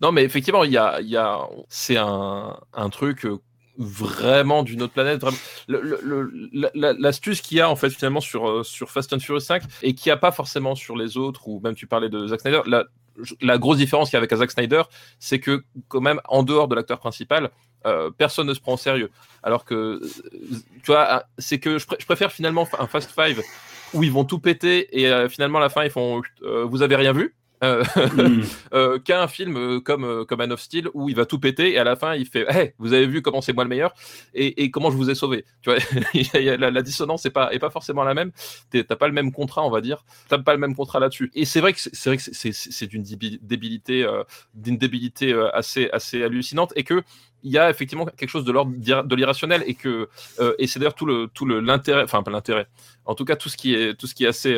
Non, mais effectivement, il y a, y a, c'est un, un truc euh, vraiment d'une autre planète. L'astuce qu'il y a en fait finalement sur, euh, sur Fast and Furious 5 et qu'il n'y a pas forcément sur les autres, ou même tu parlais de Zack Snyder, la grosse différence qu'il y a avec Zack Snyder, c'est que quand même en dehors de l'acteur principal, euh, personne ne se prend au sérieux. Alors que, tu vois, c'est que je, préfère finalement un Fast Five où ils vont tout péter et euh, finalement à la fin ils font vous avez rien vu euh, hmm. <laughs> euh, qu'un film euh, comme, comme Man of Steel où il va tout péter et à la fin il fait hey, vous avez vu comment c'est moi le meilleur et, comment je vous ai sauvé. Tu vois <laughs> la, dissonance n'est pas, est pas forcément la même. T'as pas le même contrat on va dire. T'as pas le même contrat là-dessus. Et c'est vrai que c'est vrai que c'est d'une débilité d'une débilité assez, assez hallucinante et que il y a effectivement quelque chose de l'ordre de l'irrationnel et que et c'est d'ailleurs tout le tout le l'intérêt enfin pas l'intérêt en tout cas tout ce qui est tout ce qui est assez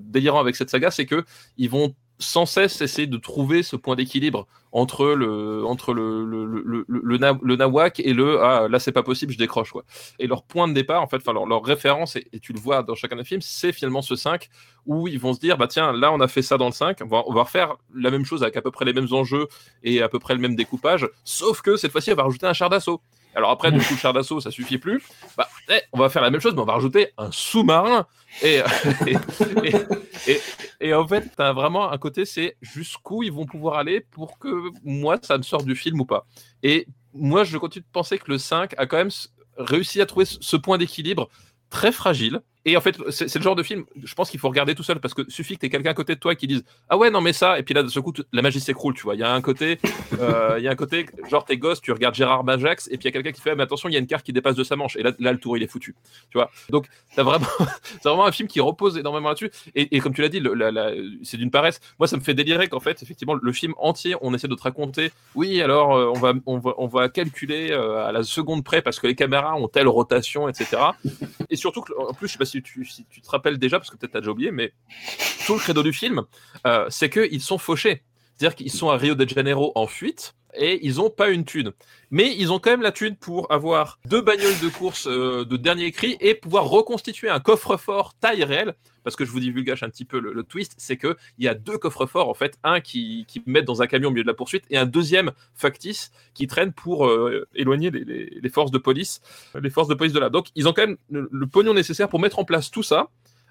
délirant avec cette saga c'est que ils vont sans cesse essayer de trouver ce point d'équilibre entre le entre le le, le, le, nawak et le ah là c'est pas possible je décroche quoi. Et leur point de départ en fait enfin leur, leur, référence et, tu le vois dans chacun des films c'est finalement ce 5 où ils vont se dire bah tiens là on a fait ça dans le 5 on va, on va refaire la même chose avec à peu près les mêmes enjeux et à peu près le même découpage sauf que cette fois-ci on va rajouter un char d'assaut alors après, du coup, le char d'assaut, ça suffit plus. Bah, eh, on va faire la même chose, mais on va rajouter un sous-marin. Et, <laughs> et, et, en fait, as vraiment un côté, c'est jusqu'où ils vont pouvoir aller pour que moi, ça me sorte du film ou pas. Et moi, je continue de penser que le 5 a quand même réussi à trouver ce point d'équilibre très fragile et en fait, c'est le genre de film, je pense qu'il faut regarder tout seul parce que suffit que tu aies quelqu'un à côté de toi qui dise Ah ouais, non, mais ça, et puis là, de ce coup, la magie s'écroule, tu vois. Il y a un côté, euh, <laughs> il y a un côté, genre, t'es gosse, tu regardes Gérard Majax, et puis il y a quelqu'un qui fait ah, Mais attention, il y a une carte qui dépasse de sa manche, et là, là le tour, il est foutu, tu vois. Donc, c'est vraiment, <laughs> vraiment un film qui repose énormément là-dessus, et, comme tu l'as dit, c'est d'une paresse. Moi, ça me fait délirer qu'en fait, effectivement, le film entier, on essaie de te raconter Oui, alors, euh, on, va, on, va, on va calculer euh, à la seconde près parce que les caméras ont telle rotation, etc. Et surtout, en plus, je sais pas si tu, te rappelle déjà, parce que peut-être t'as déjà oublié, mais tout le credo du film, euh, c'est qu'ils sont fauchés. C'est-à-dire qu'ils sont à Rio de Janeiro en fuite et ils n'ont pas une thune. Mais ils ont quand même la thune pour avoir deux bagnoles de course euh, de dernier cri et pouvoir reconstituer un coffre-fort taille réelle. Parce que je vous divulgage un petit peu le, twist, c'est qu'il y a deux coffres-forts, en fait, un qui, qui met dans un camion au milieu de la poursuite et un deuxième factice qui traîne pour euh, éloigner les, forces de police, les forces de police de là. Donc ils ont quand même le pognon nécessaire pour mettre en place tout ça.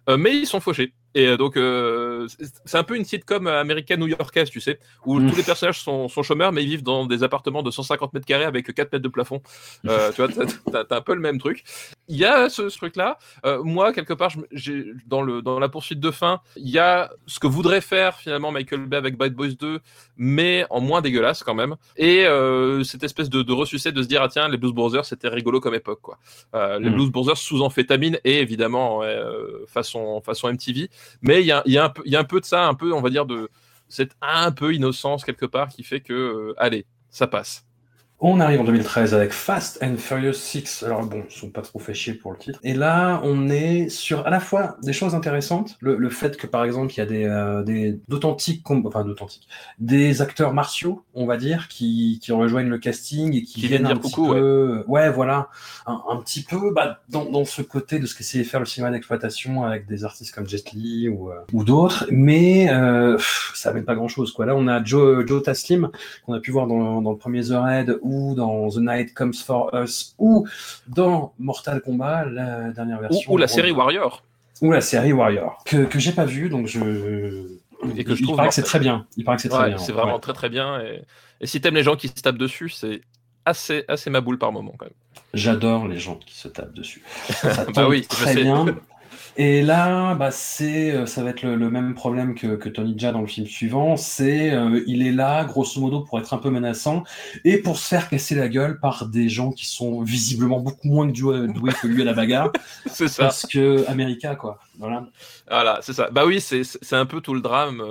Euh, mais ils sont fauchés. Et euh, donc, euh, c'est un peu une sitcom américaine new-yorkaise, tu sais, où tous les personnages sont, sont, chômeurs, mais ils vivent dans des appartements de 150 mètres carrés avec 4 mètres de plafond. <laughs> tu vois, t'as un peu le même truc. Il y a ce, truc-là. moi, quelque part, dans, le, dans la poursuite de fin, il y a ce que voudrait faire finalement Michael Bay avec Bad Boys 2, mais en moins dégueulasse quand même. Et cette espèce de, de ressucé de se dire, ah tiens, les Blues Brothers, c'était rigolo comme époque, quoi. les mm. Blues Brothers sous amphétamine et évidemment, façon, MTV. Mais il y a, un peu de ça, un peu, on va dire, de cette un peu innocence quelque part qui fait que, euh, allez, ça passe. On arrive en 2013 avec Fast and Furious 6. Alors bon, ils sont pas trop fait chier pour le titre. Et là, on est sur à la fois des choses intéressantes, le, fait que par exemple il y a des, euh, des d'authentiques, enfin d'authentiques, des acteurs martiaux, on va dire, qui, qui rejoignent le casting et qui, viennent un petit peu, ouais. voilà, un, petit peu bah, dans, dans, ce côté de ce qu'essayait faire le cinéma d'exploitation avec des artistes comme Jet Li ou, euh, ou d'autres, mais euh, ça amène pas grand chose quoi. Là, on a Joe, Joe Taslim qu'on a pu voir dans, dans le premier The Raid ou dans The Night Comes for Us, ou dans Mortal Kombat, la dernière version. Ou, la série Warrior. Ou la série Warrior, que, que j'ai pas vu, donc je. Et que je trouve. Il paraît que c'est très bien. Il paraît que c'est très bien. C'est vraiment très très bien. Et, et si t'aimes les gens qui se tapent dessus, c'est assez, assez ma boule par moment quand même. J'adore les gens qui se tapent dessus. <laughs> Ça bah oui, très bien. <laughs> Et là, bah, c'est, euh, ça va être le, même problème que, que, Tony Jaa dans le film suivant. C'est, euh, il est là, grosso modo, pour être un peu menaçant et pour se faire casser la gueule par des gens qui sont visiblement beaucoup moins doués que lui à la bagarre. <laughs> c'est ça. Parce que America, quoi. Voilà. Voilà, c'est ça. Bah oui, c'est, c'est un peu tout le drame.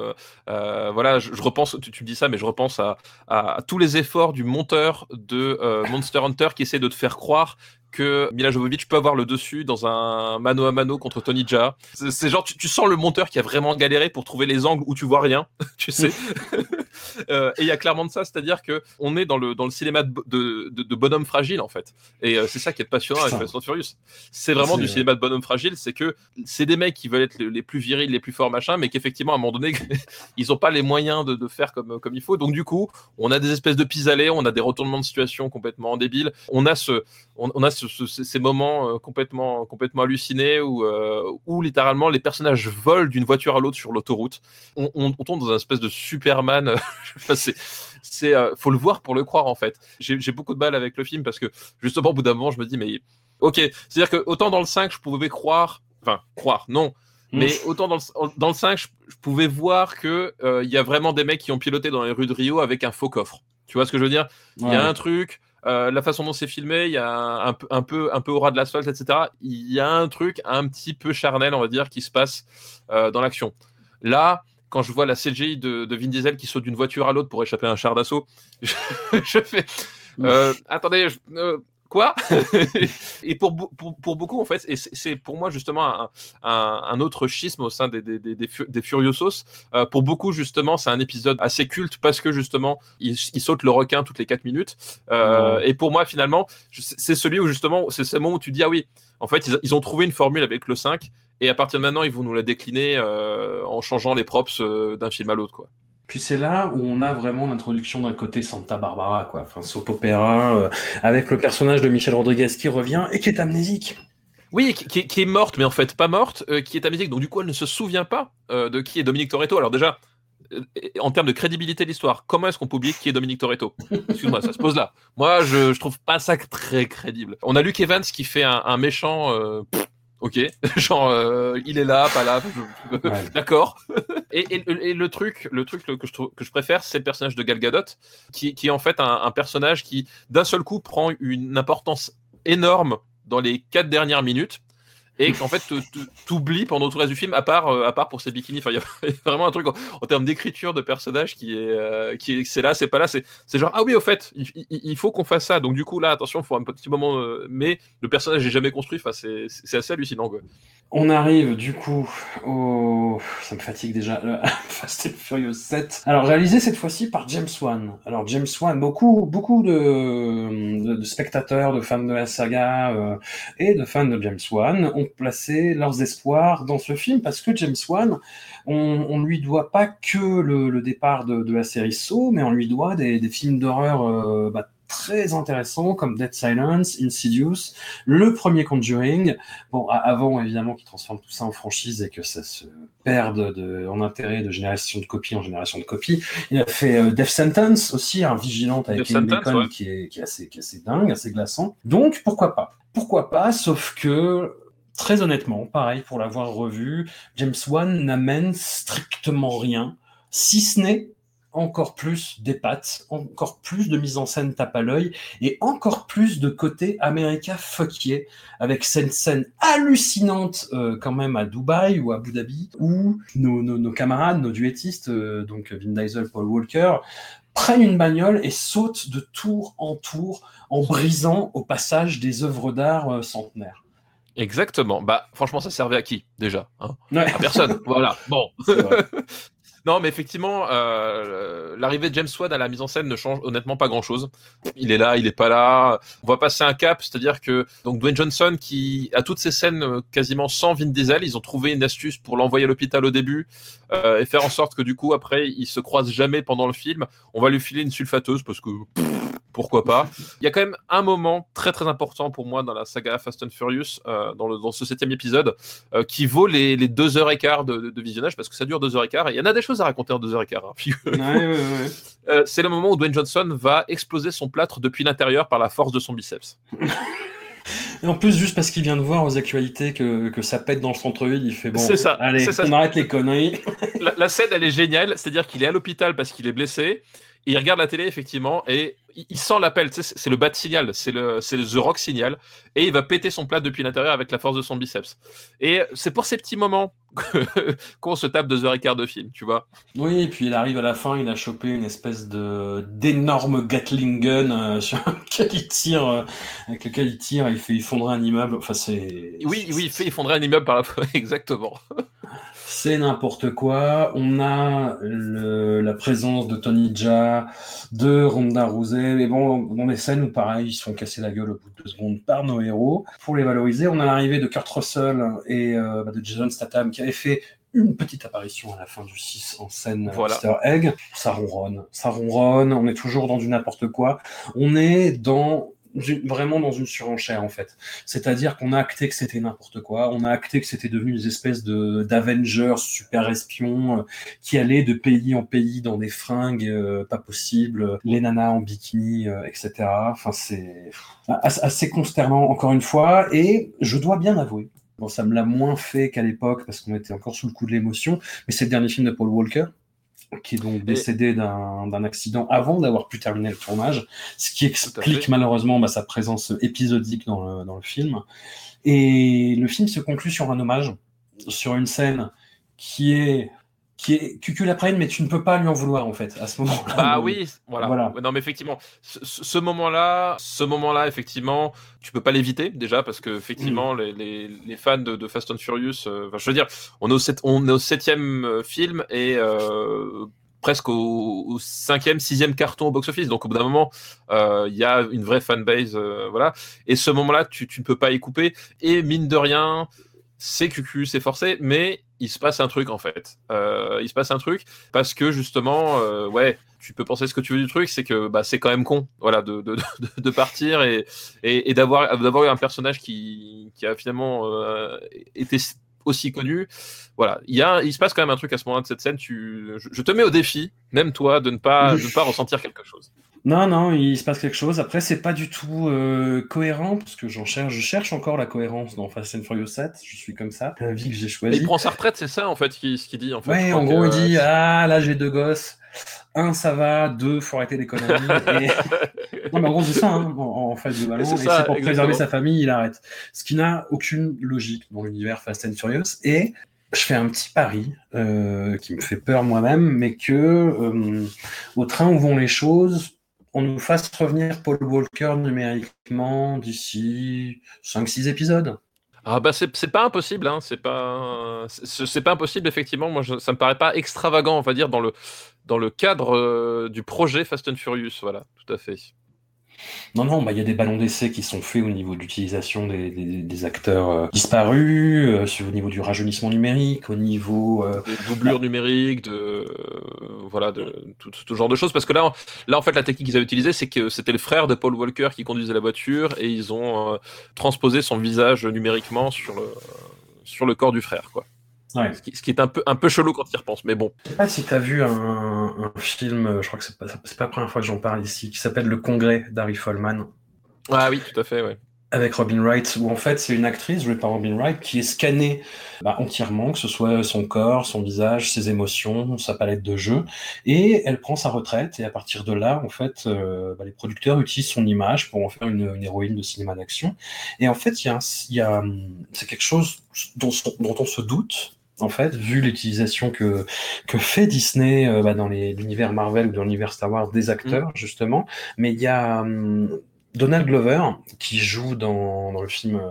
Euh, voilà, je, repense, tu, tu, me dis ça, mais je repense à, à, tous les efforts du monteur de Monster Hunter qui essaie de te faire croire que Mila Jovovich peut avoir le dessus dans un mano à mano contre Tony Jaa. C'est genre, tu, sens le monteur qui a vraiment galéré pour trouver les angles où tu vois rien, <laughs> tu sais. <laughs> Euh, et il y a clairement de ça, c'est-à-dire que on est dans le dans le cinéma de, de, bonhomme fragile en fait. Et euh, c'est ça qui est passionnant avec. Fast and Furious. C'est vraiment du cinéma de bonhomme fragile, c'est que c'est des mecs qui veulent être les, les plus virils, les plus forts machin, mais qu'effectivement à un moment donné <laughs> ils ont pas les moyens de, de faire comme comme il faut. Donc du coup, on a des espèces de pis-aller, on a des retournements de situation complètement débiles. On a ce on, on a ce- ce- ces moments euh, complètement complètement hallucinés où euh, où littéralement les personnages volent d'une voiture à l'autre sur l'autoroute. On, on, on tombe dans un espèce de Superman. <laughs> Enfin, c'est c'est euh, faut le voir pour le croire en fait. J'ai j'ai beaucoup de mal avec le film parce que justement au bout d'un moment je me dis mais ok c'est à dire que autant dans le 5 je pouvais croire enfin croire non mais autant dans le, dans le 5 je, je pouvais voir que euh, il y a vraiment des mecs qui ont piloté dans les rues de Rio avec un faux coffre. Tu vois ce que je veux dire? Il y a un truc, euh, la façon dont c'est filmé, il y a un, un peu, un peu, un peu au ras de l'asphalte, etc. Il y a un truc un petit peu charnel, on va dire, qui se passe euh, dans l'action. Là, quand je vois la CGI de, de Vin Diesel qui saute d'une voiture à l'autre pour échapper à un char d'assaut, <laughs> je, je fais. euh, attendez, je- quoi? <laughs> Et pour, pour, pour beaucoup, en fait, et c'est pour moi justement un, un, un autre schisme au sein des, des, des, des, Fu- des Furiosos. Euh, pour beaucoup, justement, c'est un épisode assez culte parce que justement, il, il saute le requin toutes les 4 minutes. Euh, Et pour moi, finalement, c'est c'est celui où justement, c'est ce moment où tu dis, ah oui, en fait, ils, ils ont trouvé une formule avec le 5. Et à partir de maintenant, ils vont nous la décliner euh, en changeant les props euh, d'un film à l'autre, quoi. Puis c'est là où on a vraiment l'introduction d'un côté Santa Barbara, quoi, enfin soap opéra, euh, avec le personnage de Michel Rodriguez qui revient et qui est amnésique. Oui, qui, est morte, mais en fait pas morte, euh, qui est amnésique. Donc du coup, elle ne se souvient pas euh, de qui est Dominique Toretto. Alors déjà, euh, en termes de crédibilité de l'histoire, comment est-ce qu'on peut qui est Dominique Toretto? Excuse-moi, ça se pose là. Moi, je, trouve pas ça très crédible. On a Luke Evans qui fait un, méchant. Ok, <laughs> genre euh, il est là, pas là, je- Ouais. <laughs> d'accord. <laughs> Et, et- et le truc, le truc que je, trouve- que je préfère, c'est le personnage de Gal Gadot, qui, qui est en fait un, un personnage qui d'un seul coup prend une importance énorme dans les quatre dernières minutes et qu'en fait t'oublies pendant tout le reste du film à part euh, à part pour ses bikinis enfin il y a <laughs> vraiment un truc en, termes d'écriture de personnage qui est euh, qui est c'est là c'est pas là c'est genre ah oui au fait il, faut qu'on fasse ça donc du coup là attention faut un petit moment euh, mais le personnage n'est jamais construit enfin c'est assez hallucinant. On arrive du coup au... Ça me fatigue déjà, <laughs> Fast and Furious 7. Alors réalisé cette fois-ci par James Wan. Alors James Wan, beaucoup, beaucoup de spectateurs, de fans de la saga euh, et de fans de James Wan ont placé leurs espoirs dans ce film parce que James Wan, on, on lui doit pas que le, le départ de, de la série Saw, mais on lui doit des, des films d'horreur euh, bah, très intéressants comme Dead Silence, Insidious, le premier Conjuring, Bon, avant évidemment qu'ils transforment tout ça en franchise et que ça se perde de, en intérêt de génération de copie en génération de copie. Il a fait euh, Death Sentence aussi, un vigilante avec Death Kevin Sentence, Bacon ouais. qui, est, qui, est assez, qui est assez dingue, assez glaçant. Donc pourquoi pas? Pourquoi pas? Sauf que très honnêtement, pareil pour l'avoir revu, James Wan n'amène strictement rien, si ce n'est encore plus des pattes, encore plus de mise en scène tape à l'œil et encore plus de côté America fuckier avec cette scène hallucinante euh, quand même à Dubaï ou à Abu Dhabi où nos camarades, nos duettistes, euh, donc Vin Diesel, Paul Walker, prennent une bagnole et sautent de tour en tour en brisant au passage des œuvres d'art euh, centenaires. Exactement. Bah franchement ça servait à qui déjà hein? Ouais, À personne. <laughs> voilà. Bon. <laughs> Non, mais effectivement, euh, l'arrivée de James Wan à la mise en scène ne change honnêtement pas grand-chose. Il est là, il est pas là. On va passer un cap, c'est-à-dire que donc Dwayne Johnson, qui a toutes ces scènes euh, quasiment sans Vin Diesel, ils ont trouvé une astuce pour l'envoyer à l'hôpital au début euh, et faire en sorte que du coup après il se croise jamais pendant le film. On va lui filer une sulfateuse parce que pff, pourquoi pas. Il y a quand même un moment très très important pour moi dans la saga Fast and Furious, euh, dans, le, dans ce septième épisode, euh, qui vaut les, les deux heures et quart de, de- de visionnage parce que ça dure deux heures et quart et il y en a des choses à raconter en deux heures et quart. hein, figure- Ouais, ouais, ouais. Euh, c'est le moment où Dwayne Johnson va exploser son plâtre depuis l'intérieur par la force de son biceps. <laughs> Et en plus, juste parce qu'il vient de voir aux actualités que, que ça pète dans le centre-ville, il fait bon, C'est ça, allez, c'est ça. on arrête les conneries. <laughs> La, la scène, elle est géniale, c'est-à-dire qu'il est à l'hôpital parce qu'il est blessé. Et il regarde la télé effectivement et il, il sent l'appel. C'est- le bat signal, c'est le, le The Rock signal et il va péter son plâtre depuis l'intérieur avec la force de son biceps. Et c'est pour ces petits moments <laughs> qu'on se tape deux heures et quart de film, tu vois. Oui, et puis il arrive à la fin, il a chopé une espèce de d'énorme Gatling gun euh, <laughs> sur lequel il tire, euh, avec lequel il tire, et il fait effondrer un immeuble. Enfin, c'est. Oui, oui, il fait effondrer un immeuble par la fois, <laughs> exactement. C'est n'importe quoi. On a le- la présence de Tony Jaa, de Ronda Rousey, mais bon, dans des scènes où pareil, ils se font casser la gueule au bout de deux secondes par nos héros. Pour les valoriser, on a l'arrivée de Kurt Russell et euh, bah, de Jason Statham qui avait fait une petite apparition à la fin du 6 en scène euh, Voilà. Easter egg. Ça ronronne, ça ronronne, on est toujours dans du n'importe quoi. On est dans vraiment dans une surenchère en fait. C'est-à-dire qu'on a acté que c'était n'importe quoi, on a acté que c'était devenu des espèces de d'Avengers super espions euh, qui allaient de pays en pays dans des fringues euh, pas possibles, les nanas en bikini, euh, etc. Enfin c'est assez consternant encore une fois et je dois bien avouer. Bon, ça me l'a moins fait qu'à l'époque parce qu'on était encore sous le coup de l'émotion, mais c'est le dernier film de Paul Walker qui est donc décédé d'un accident avant d'avoir pu terminer le tournage, ce qui explique malheureusement bah, sa présence épisodique dans le, dans le film. Et le film se conclut sur un hommage, sur une scène qui est qui est cuculaprenne, mais tu ne peux pas lui en vouloir en fait à ce moment-là. Bah Donc, oui, voilà. Non, mais effectivement, ce, moment-là, ce moment-là, effectivement, tu peux pas l'éviter déjà parce que Mm. effectivement, les, les, les fans de, de Fast and Furious, euh, je veux dire, on est au, sept- on est au septième euh, film et euh, presque au, au cinquième, sixième carton au box-office. Donc au bout d'un moment, euh, il y a une vraie fanbase, voilà. Et ce moment-là, tu, tu ne peux pas y couper. Et mine de rien, c'est cucu, c'est forcé, mais il se passe un truc en fait. Euh, il se passe un truc parce que justement, euh, ouais, tu peux penser ce que tu veux du truc, c'est que bah, c'est quand même con, voilà, de, de, de, partir et, et, d'avoir eu un personnage qui, qui a finalement euh, été aussi connu. Voilà, il y a, il se passe quand même un truc à ce moment-là de cette scène. Tu, je, je te mets au défi, même toi, de ne pas, de ne pas ressentir quelque chose. Non, non, il se passe quelque chose. Après, c'est pas du tout euh, cohérent, parce que j'en cherche, je cherche encore la cohérence dans Fast and Furious 7. Je suis comme ça, la vie que j'ai choisie. il prend sa retraite, c'est ça en fait, qui, ce qu'il dit en fait. Ouais, en gros, que, il dit Ah, là, j'ai deux gosses. Un, ça va. Deux, faut arrêter les conneries. <laughs> Et- non, mais en gros, c'est ça, hein, en, en fait, globalement. C'est Et c'est pour préserver sa famille, il arrête. Ce qui n'a aucune logique dans l'univers Fast and Furious. Et je fais un petit pari euh, qui me fait peur moi-même, mais que euh, au train où vont les choses, on nous fasse revenir Paul Walker numériquement d'ici 5-6 épisodes. Ah bah c'est pas impossible, hein, c'est pas c'est pas impossible effectivement. Moi ça me paraît pas extravagant, on va dire dans le dans le cadre euh, du projet Fast and Furious, voilà, tout à fait. Non, non, bah, il y a des ballons d'essai qui sont faits au niveau de l'utilisation des, des- des acteurs euh, disparus, euh, sur- au niveau du rajeunissement numérique, au niveau... euh, Des doublures numériques, de euh, voilà, de tout, tout genre de choses. Parce que là, en- là en fait, la technique qu'ils avaient utilisée, c'est que c'était le frère de Paul Walker qui conduisait la voiture et ils ont euh, transposé son visage numériquement sur le sur le corps du frère, quoi. Ouais. Ce qui, ce qui est un peu un peu chelou quand tu y repenses, mais bon. Je sais pas si tu as vu un, un film, euh, je crois que c'est pas, pas la première fois que j'en parle ici, qui s'appelle Le Congrès d'Harry Folman, Ah oui, tout à fait, ouais. avec Robin Wright, où en fait c'est une actrice jouée par Robin Wright qui est scannée bah, entièrement, que ce soit son corps, son visage, ses émotions, sa palette de jeu, et elle prend sa retraite, et à partir de là, en fait, euh, bah, les producteurs utilisent son image pour en faire une, une héroïne de cinéma d'action. Et en fait, il y a, hum, c'est quelque chose dont, dont on se doute, en fait, vu l'utilisation que, que fait Disney euh, bah, dans l'univers Marvel ou dans l'univers Star Wars des acteurs, justement. Mais il y a hum, Donald Glover qui joue dans, dans le film euh,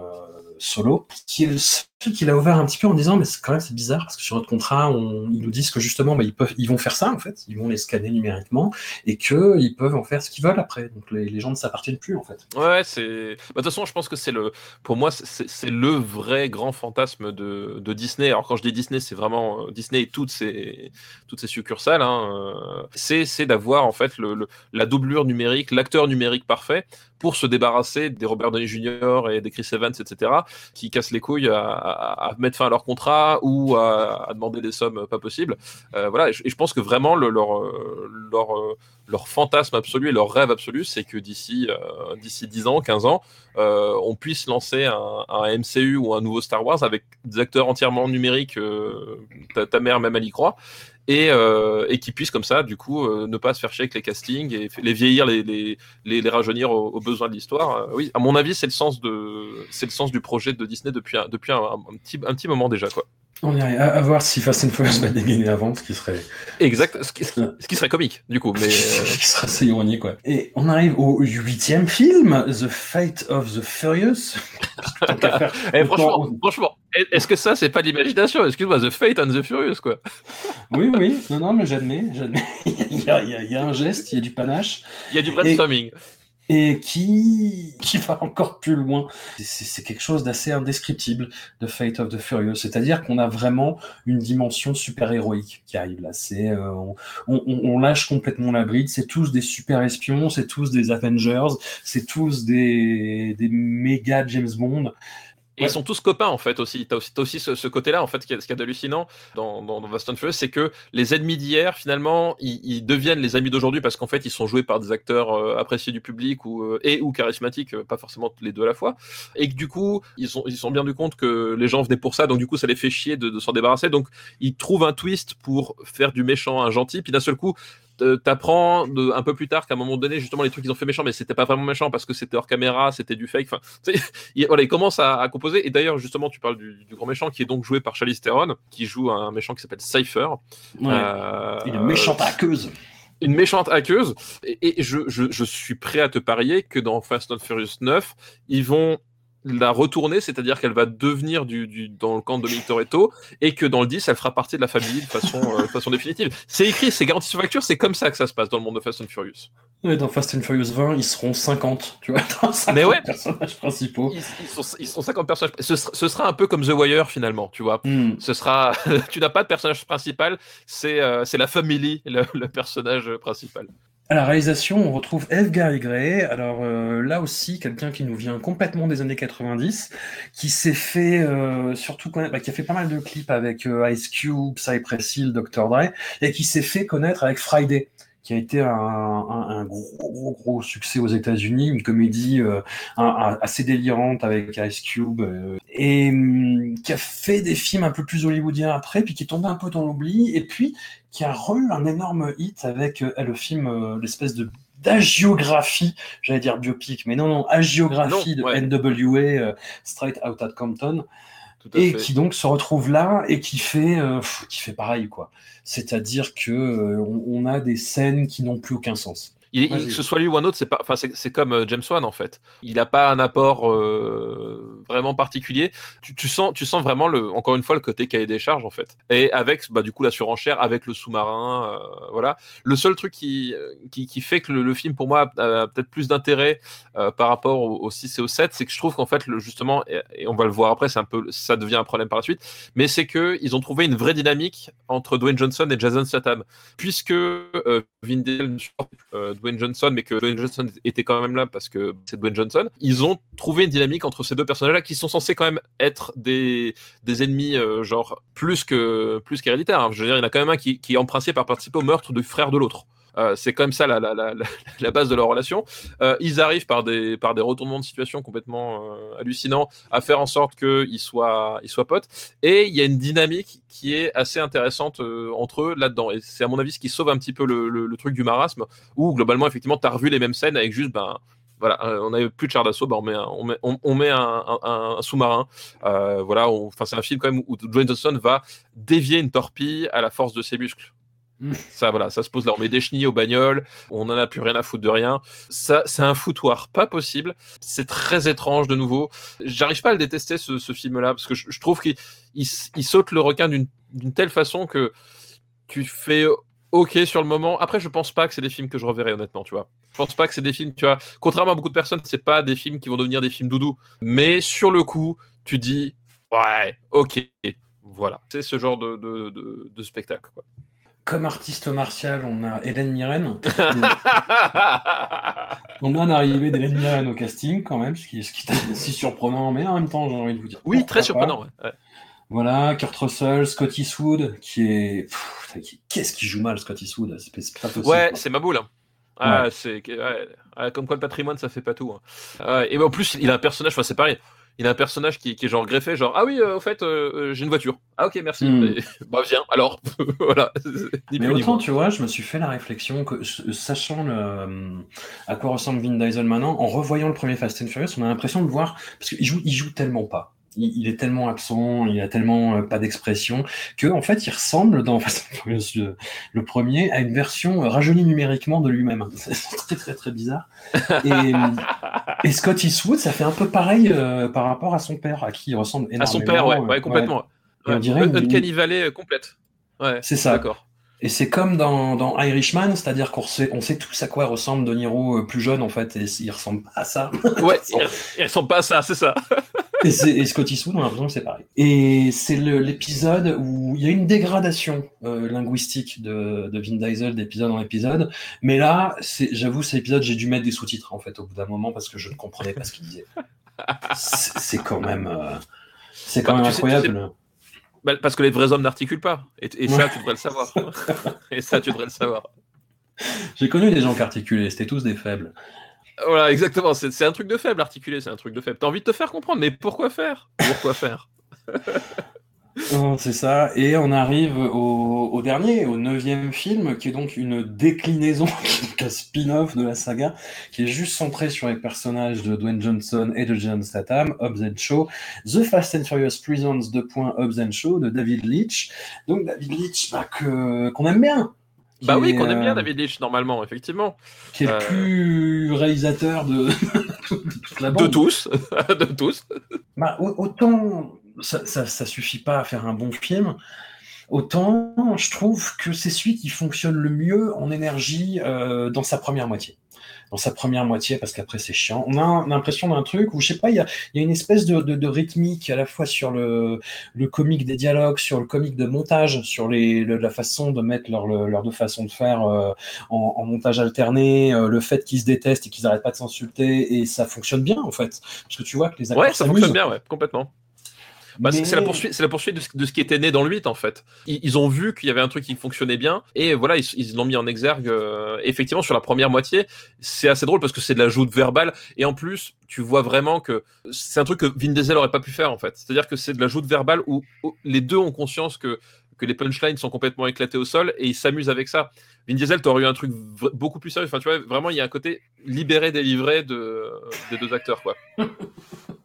Solo, qui est le qu'il a ouvert un petit peu en disant mais c'est quand même c'est bizarre parce que sur notre contrat on, ils nous disent que justement bah, ils peuvent ils vont faire ça en fait ils vont les scanner numériquement et que ils peuvent en faire ce qu'ils veulent après donc les, les gens ne s'appartiennent plus en fait Ouais, c'est. bah, De toute façon, je pense que c'est le. Pour moi, c'est- le vrai grand fantasme de, de Disney. Alors, quand je dis Disney, c'est vraiment euh, Disney et toutes ses, toutes ses succursales. Hein. euh, C'est d'avoir, en fait, le, la doublure numérique, l'acteur numérique parfait pour se débarrasser des Robert Downey Jr. et des Chris Evans, etc., qui cassent les couilles à- à mettre fin à leur contrat ou à, demander des sommes pas possibles. Euh, voilà, et je, pense que vraiment, le- leur, euh, leur, euh, leur fantasme absolu et leur rêve absolu, c'est que d'ici d'ici 10 ans, 15 ans, on puisse lancer un, MCU ou un nouveau Star Wars avec des acteurs entièrement numériques, ta mère même elle y croit, et, euh, et qui puissent comme ça, du coup, euh, ne pas se faire chier avec les castings et les vieillir, les, les, les, rajeunir aux, besoins de l'histoire. Euh, oui, à mon avis, c'est le sens de c'est le sens du projet de Disney depuis un, depuis un petit, un petit moment déjà, quoi. On irait à, à voir si Fast and Furious va dégainer avant, ce qui serait, Exact, ce qui, ce qui serait comique, du coup. Mais euh, <laughs> ce qui serait assez ironique, quoi. Et on arrive au huitième film, The Fate of the Furious. <laughs> Faire, eh, franchement, franchement, est-ce que ça, c'est pas de l'imagination? Excuse-moi, The Fate and the Furious, quoi. <laughs> Oui, oui, non, non, mais j'admets, j'admets. il, y a, il y a- il y a un geste, il y a du panache. Il y a du brainstorming. et qui, <laughs> qui va encore plus loin. C'est quelque chose d'assez indescriptible de Fate of the Furious, c'est-à-dire qu'on a vraiment une dimension super-héroïque qui arrive là. C'est euh, on, on- on lâche complètement la bride, c'est tous des super espions, c'est tous des Avengers, c'est tous des, des méga James Bond. Et ils sont tous copains en fait aussi. T'as aussi, aussi ce, ce côté-là en fait, ce qui est, hallucinant dans, dans, dans Fast and Furious, c'est que les ennemis d'hier finalement, ils, ils deviennent les amis d'aujourd'hui parce qu'en fait, ils sont joués par des acteurs euh, appréciés du public ou euh, et ou charismatiques, euh, pas forcément les deux à la fois. Et que du coup, ils sont ils sont bien rendu compte que les gens venaient pour ça, donc du coup, ça les fait chier de, de s'en débarrasser. Donc, ils trouvent un twist pour faire du méchant un gentil. Puis d'un seul coup, t'apprends de- un peu plus tard qu'à un moment donné, justement, les trucs qu'ils ont fait méchant, mais c'était pas vraiment méchant parce que c'était hors caméra, c'était du fake. Enfin, <laughs> il, voilà, il commence à, à composer. Et d'ailleurs, justement, tu parles du, du grand méchant qui est donc joué par Charlize Theron, qui joue un méchant qui s'appelle Cypher. Ouais. Euh, Une méchante hackeuse. une méchante hackeuse. Et, et je, je, je suis prêt à te parier que dans Fast and Furious 9, ils vont la retourner, c'est-à-dire qu'elle va devenir du, du, dans le camp de Dominic Toretto, et que dans le 10, elle fera partie de la famille de façon, euh, de façon définitive. C'est écrit, c'est garanti sur facture, c'est comme ça que ça se passe dans le monde de Fast and Furious. Ouais, dans Fast and Furious 20, ils seront 50, tu vois, dans 50 Mais ouais. personnages principaux. Ils, ils sont, ils sont 50 personnages. Ce sera, ce sera un peu comme The Wire finalement, tu vois. Hmm. Ce sera, <laughs> tu n'as pas de personnage principal, c'est euh, c'est la famille, le, le personnage principal. À la réalisation, on retrouve F. Gary. Alors euh, là aussi, quelqu'un qui nous vient complètement des années 90, qui s'est fait euh, surtout connaître, bah, qui a fait pas mal de clips avec euh, Ice Cube, Cypress Hill, Dr. Dre, et qui s'est fait connaître avec Friday qui a été un, un, un gros, gros, gros succès aux États-Unis, une comédie euh, un- assez délirante avec Ice Cube, euh, et hum, qui a fait des films un peu plus hollywoodiens après, puis qui est tombé un peu dans l'oubli, et puis qui a eu un énorme hit avec euh, le film, l'espèce de d'agiographie, j'allais dire biopic, mais non, non, agiographie Non, de. NWA, Straight Outta Compton, et fait. qui donc se retrouve là et qui fait, euh, pff, qui fait pareil, quoi. C'est-à-dire que euh, on, on a des scènes qui n'ont plus aucun sens. Il, il- que ce soit lui ou un autre, c'est pas, c'est comme euh, James Wan en fait. Il n'a pas un apport euh, vraiment particulier. Tu, tu sens, tu sens vraiment le, encore une fois, le côté cahier des charges en fait. Et avec, bah, du coup, la surenchère, avec le sous-marin, euh, voilà. Le seul truc qui, qui, qui fait que le, le film, pour moi, a, a peut-être plus d'intérêt euh, par rapport au, au 6 et au 7, c'est que je trouve qu'en fait, le, justement, et, et on va le voir après, c'est un peu, ça devient un problème par la suite, mais c'est que ils ont trouvé une vraie dynamique entre Dwayne Johnson et Jason Statham, puisque Vin Diesel Dwayne Johnson, mais que Dwayne Johnson était quand même là parce que c'est Dwayne Johnson. Ils ont trouvé une dynamique entre ces deux personnages-là qui sont censés quand même être des, des ennemis, euh, genre plus que plus qu'héréditaires. hein. Je veux dire, il y en a quand même un qui, qui en principe a participé au meurtre du frère de l'autre. Euh, c'est quand même ça <laughs> la, base de leur relation. Euh, ils arrivent par des, retournements de situation complètement euh, hallucinants à faire en sorte qu'ils soient, potes. Et il y a une dynamique qui est assez intéressante euh, entre eux là-dedans. Et c'est à mon avis ce qui sauve un petit peu le, truc du marasme, où globalement, effectivement, tu as revu les mêmes scènes avec juste, ben, voilà, on n'avait plus de char d'assaut, ben, on met un, sous-marin. Voilà, c'est un film quand même où Dwayne Johnson va dévier une torpille à la force de ses muscles. Mm. Ça, voilà, ça se pose là. On met des chenilles aux bagnoles, on n'en a plus rien à foutre de rien. Ça, c'est un foutoir pas possible. C'est très étrange de nouveau. J'arrive pas à le détester ce, film-là parce que je, trouve qu'il saute le requin d'une telle façon que tu fais ok sur le moment. Après, je pense pas que c'est des films que je reverrai honnêtement, tu vois. Je pense pas que c'est des films, tu vois. Contrairement à beaucoup de personnes, c'est pas des films qui vont devenir des films doudou. Mais sur le coup, tu dis ouais, ok, voilà. C'est ce genre de, de, de, spectacle. Comme artiste martial, on a Hélène Mirren. <laughs> on a un arrivé d'Hélène Mirren au casting, quand même, ce qui, ce qui est assez surprenant, mais en même temps, j'ai envie de vous dire. oui, très surprenant. ouais. Ouais. Voilà, Kurt Russell, Scott Eastwood, qui est. Qu'est-ce qui joue mal, Scott Eastwood C'est c'est pas possible. Ouais, c'est ma boule. hein. Ah, ouais, comme quoi le patrimoine ça fait pas tout. hein. Ah, et en plus il a un personnage, enfin c'est pareil. Il a un personnage qui, qui est genre greffé, genre ah oui, euh, au fait euh, euh, j'ai une voiture. Ah ok merci. Et- <laughs> bah viens alors. <laughs> voilà. <laughs> Mais autant, tu vois, je me suis fait la réflexion que, sachant le, à quoi ressemble Vin Diesel maintenant, en revoyant le premier Fast and Furious, on a l'impression de voir, parce qu'il joue, il joue tellement pas. Il, il est tellement absent, il a tellement euh, pas d'expression que en fait, il ressemble dans <laughs> le, premier à une version euh, rajeunie numériquement de lui-même. <laughs> C'est très très très bizarre. Et, et Scott Eastwood, ça fait un peu pareil euh, par rapport à son père, à qui il ressemble À énormément. son père, ouais, euh, ouais, complètement. Et on Ouais. dirait Un- une- euh, complète. Ouais, C'est ça. D'accord. Et c'est comme dans, dans Irishman, c'est-à-dire qu'on sait, on sait tous à quoi ressemble De Niro euh, plus jeune en fait, et il ressemble pas à ça. Ouais, <laughs> ils ressemblent pas à ça, c'est ça. Et, c'est- et Scott Eastwood, on a l'impression que c'est pareil. Et c'est l'épisode où il y a une dégradation euh, linguistique de, de Vin Diesel d'épisode en épisode. Mais là, c'est- j'avoue, cet épisode, j'ai dû mettre des sous-titres en fait au bout d'un moment parce que je ne comprenais pas ce qu'il disait. C'est quand même, euh, c'est quand Bah, même tu sais- tu sais- incroyable. Bah, parce que les vrais hommes n'articulent pas. Et, et ça, tu devrais le savoir. <laughs> et ça, tu devrais le savoir. J'ai connu des gens qui articulaient, c'était tous des faibles. Voilà, exactement. C'est un truc de faible, articuler, c'est un truc de faible. T'as envie de te faire comprendre, mais pourquoi faire? Pourquoi faire? <laughs> C'est ça. Et on arrive au, dernier, au neuvième film, qui est donc une déclinaison, <laughs> un spin-off de la saga, qui est juste centré sur les personnages de Dwayne Johnson et de John Statham, Hobbs and Shaw, The Fast and Furious Prisons, de point Hobbs and Shaw, de David Leitch. Donc David Leitch, bah, qu'on aime bien. Bah oui, qu'on aime bien euh, David Leitch, normalement, effectivement. Qui est Euh, le plus réalisateur de, <laughs> de toute la De bande. tous. <laughs> de tous. Bah, au- autant ça, ça, ça suffit pas à faire un bon film, autant je trouve que c'est celui qui fonctionne le mieux en énergie euh, dans sa première moitié. Dans sa première moitié, parce qu'après c'est chiant. On a l'impression d'un truc où, je sais pas, il y a, il y a une espèce de, de, de rythmique à la fois sur le, le comique des dialogues, sur le comique de montage, sur les, le- la façon de mettre leur, leur, leur deux façons de faire euh, en, en montage alterné, euh, le fait qu'ils se détestent et qu'ils n'arrêtent pas de s'insulter, et ça fonctionne bien en fait. Parce que tu vois que les acteurs Ouais, ça fonctionne bien, ouais, complètement. Bah, c'est- Mais- C'est la poursuite, c'est la poursuite de ce, de ce qui était né dans le 8 en fait. Ils, ils ont vu qu'il y avait un truc qui fonctionnait bien et voilà ils ils l'ont mis en exergue. euh, effectivement sur la première moitié, c'est assez drôle parce que c'est de la joute verbale et en plus tu vois vraiment que c'est un truc que Vin Diesel aurait pas pu faire en fait. C'est-à-dire que c'est de la joute verbale où, où les deux ont conscience que que les punchlines sont complètement éclatés au sol et ils s'amusent avec ça. Vin Diesel, t'aurais eu un truc beaucoup plus sérieux. Enfin, tu vois, vraiment, il y a un côté libéré, délivré de, des deux acteurs, quoi. <laughs>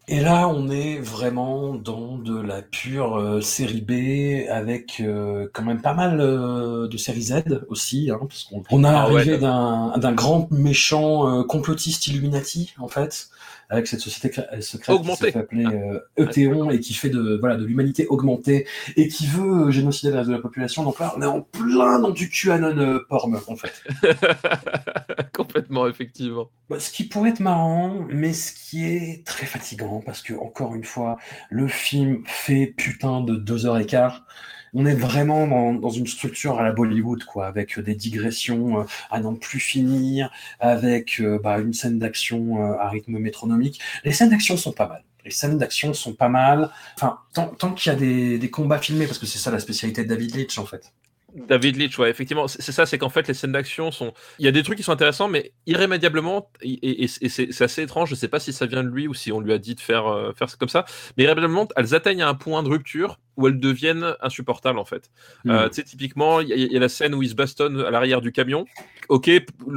Et là, on est vraiment dans de la pure euh, série B, avec euh, quand même pas mal euh, de série Z aussi, hein, parce qu'on on a Ah arrivé d'un d'un grand méchant complotiste Illuminati, en fait, avec cette société cla- secrète qui se fait appeler euh, Euthéon et qui fait de voilà de l'humanité augmentée et qui veut euh, génocider le reste de la population. Donc là, on est en plein dans du QAnon euh, porn, en fait. <laughs> Complètement, effectivement. Bah, ce qui pourrait être marrant, mais ce qui est très fatigant, parce que, encore une fois, le film fait putain de deux heures et quart. On est vraiment dans, dans une structure à la Bollywood, quoi, avec des digressions euh, à n'en plus finir, avec euh, bah, une scène d'action euh, à rythme métronomique. Les scènes d'action sont pas mal. Les scènes d'action sont pas mal. Enfin, tant, tant qu'il y a des, des combats filmés, parce que c'est ça la spécialité de David Leitch, en fait. David Leitch, ouais, effectivement, c'est ça, c'est qu'en fait, les scènes d'action sont. Il y a des trucs qui sont intéressants, mais irrémédiablement, et, c'est assez étrange, je sais pas si ça vient de lui ou si on lui a dit de faire, euh, faire comme ça, mais irrémédiablement, elles atteignent un point de rupture où elles deviennent insupportables, en fait. Euh, tu sais, typiquement, il y, a- il y a la scène où ils se bastonnent à l'arrière du camion. Ok,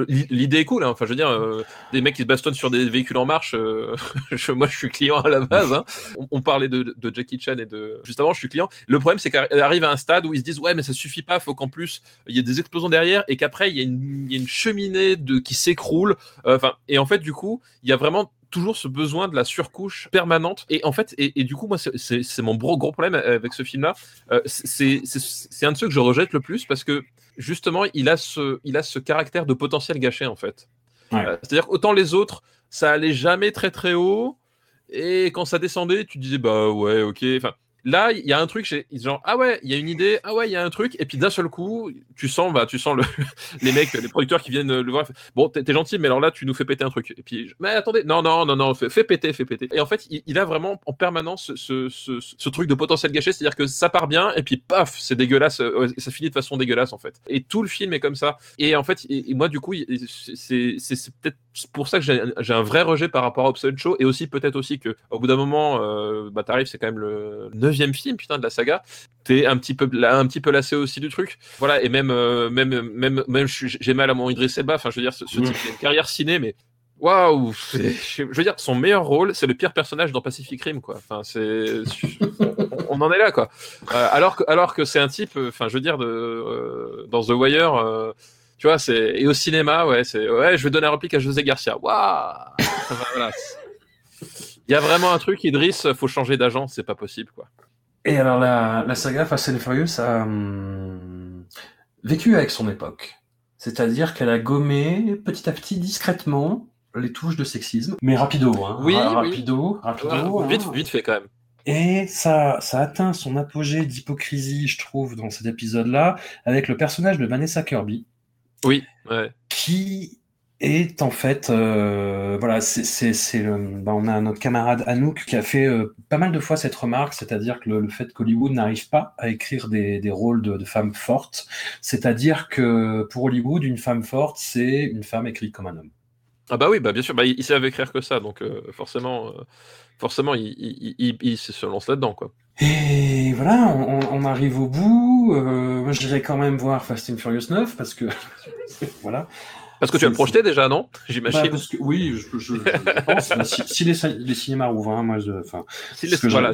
l'idée est cool, hein. enfin, je veux dire, euh, des mecs qui se bastonnent sur des véhicules en marche, euh, <laughs> je- moi, je suis client à la base. hein. On, on parlait de, de Jackie Chan et de. Juste avant, je suis client. Le problème, c'est qu'elle arrive à un stade où ils se disent, ouais, mais ça suffit pas, faut qu'en plus, il y ait des explosions derrière et qu'après, il y, a une- il y a une cheminée de, qui s'écroule. Enfin, et en fait, du coup, il y a vraiment toujours ce besoin de la surcouche permanente. Et en fait et, et du coup moi c'est- mon gros gros problème avec ce film là c'est un de ceux que je rejette le plus parce que justement il a ce il a ce caractère de potentiel gâché en fait. Ouais. Euh, c'est à dire autant les autres ça allait jamais très très haut. Et quand ça descendait tu disais bah ouais ok. Enfin Là, il y a un truc, j'ai- genre, ah ouais, il y a une idée, ah ouais, il y a un truc, et puis d'un seul coup, tu sens, bah, tu sens le, <laughs> les mecs, les producteurs qui viennent le voir. ils Bon, t'es gentil, mais alors là, tu nous fais péter un truc. Et puis, mais attendez, non, non, non, non, fais, péter, fais péter. Et en fait, il, a vraiment en permanence ce, ce, truc de potentiel gâché, c'est-à-dire que ça part bien, et puis paf, c'est dégueulasse, euh, ça finit de façon dégueulasse, en fait. Et tout le film est comme ça. Et en fait, et, moi, du coup, c'est peut-être pour ça que j'ai un vrai rejet par rapport à Hobson Show, et aussi peut-être aussi que au bout d'un moment, euh, bah, t'arrives, c'est quand même le neuvième film, putain, de la saga. T'es un petit peu, là, un petit peu lassé aussi du truc. Voilà, et même, euh, même, même, même, j'ai mal à mon Idriss Elba. Enfin, je veux dire, ce, ce type, a une carrière ciné, mais Waouh Je veux dire, son meilleur rôle, c'est le pire personnage dans Pacific Rim, quoi. Enfin, c'est... on, en est là, quoi. Euh, alors que, alors que c'est un type, euh, enfin, je veux dire, de, euh, dans The Wire, tu vois, c'est... Et au cinéma, ouais, c'est... Ouais, je vais donner un réplique à José Garcia. Waouh voilà. Il y a vraiment un truc, Idriss, faut changer d'agent, c'est pas possible, quoi. Et alors, la, la saga Fast and Furious a hum, vécu avec son époque. C'est-à-dire qu'elle a gommé petit à petit, discrètement, les touches de sexisme. Mais rapido, hein. Oui, Ra- oui. rapido, rapido. vite, hein. vite fait, quand même. Et ça, ça atteint son apogée d'hypocrisie, je trouve, dans cet épisode-là, avec le personnage de Vanessa Kirby, Oui, ouais. qui est en fait, euh, voilà, c'est, bah, on a notre camarade Anouk qui a fait euh, pas mal de fois cette remarque, c'est-à-dire que le, le fait qu'Hollywood n'arrive pas à écrire des, des rôles de, de femmes fortes, c'est-à-dire que pour Hollywood, une femme forte, c'est une femme écrite comme un homme. Ah bah oui, bah bien sûr, bah, il, il savait écrire que ça, donc euh, forcément, forcément, il, il, il, se lance là-dedans, quoi. Et voilà, on, arrive au bout. Moi, je dirais quand même voir Fast and Furious 9 parce que <laughs> voilà. Parce que tu vas le projeter déjà, non? Bah, J'imagine. parce que, oui, je, je- je- je pense. Bah, si, si les, ci- les cinémas ouvrent, hein, moi, je, enfin, Si les- voilà,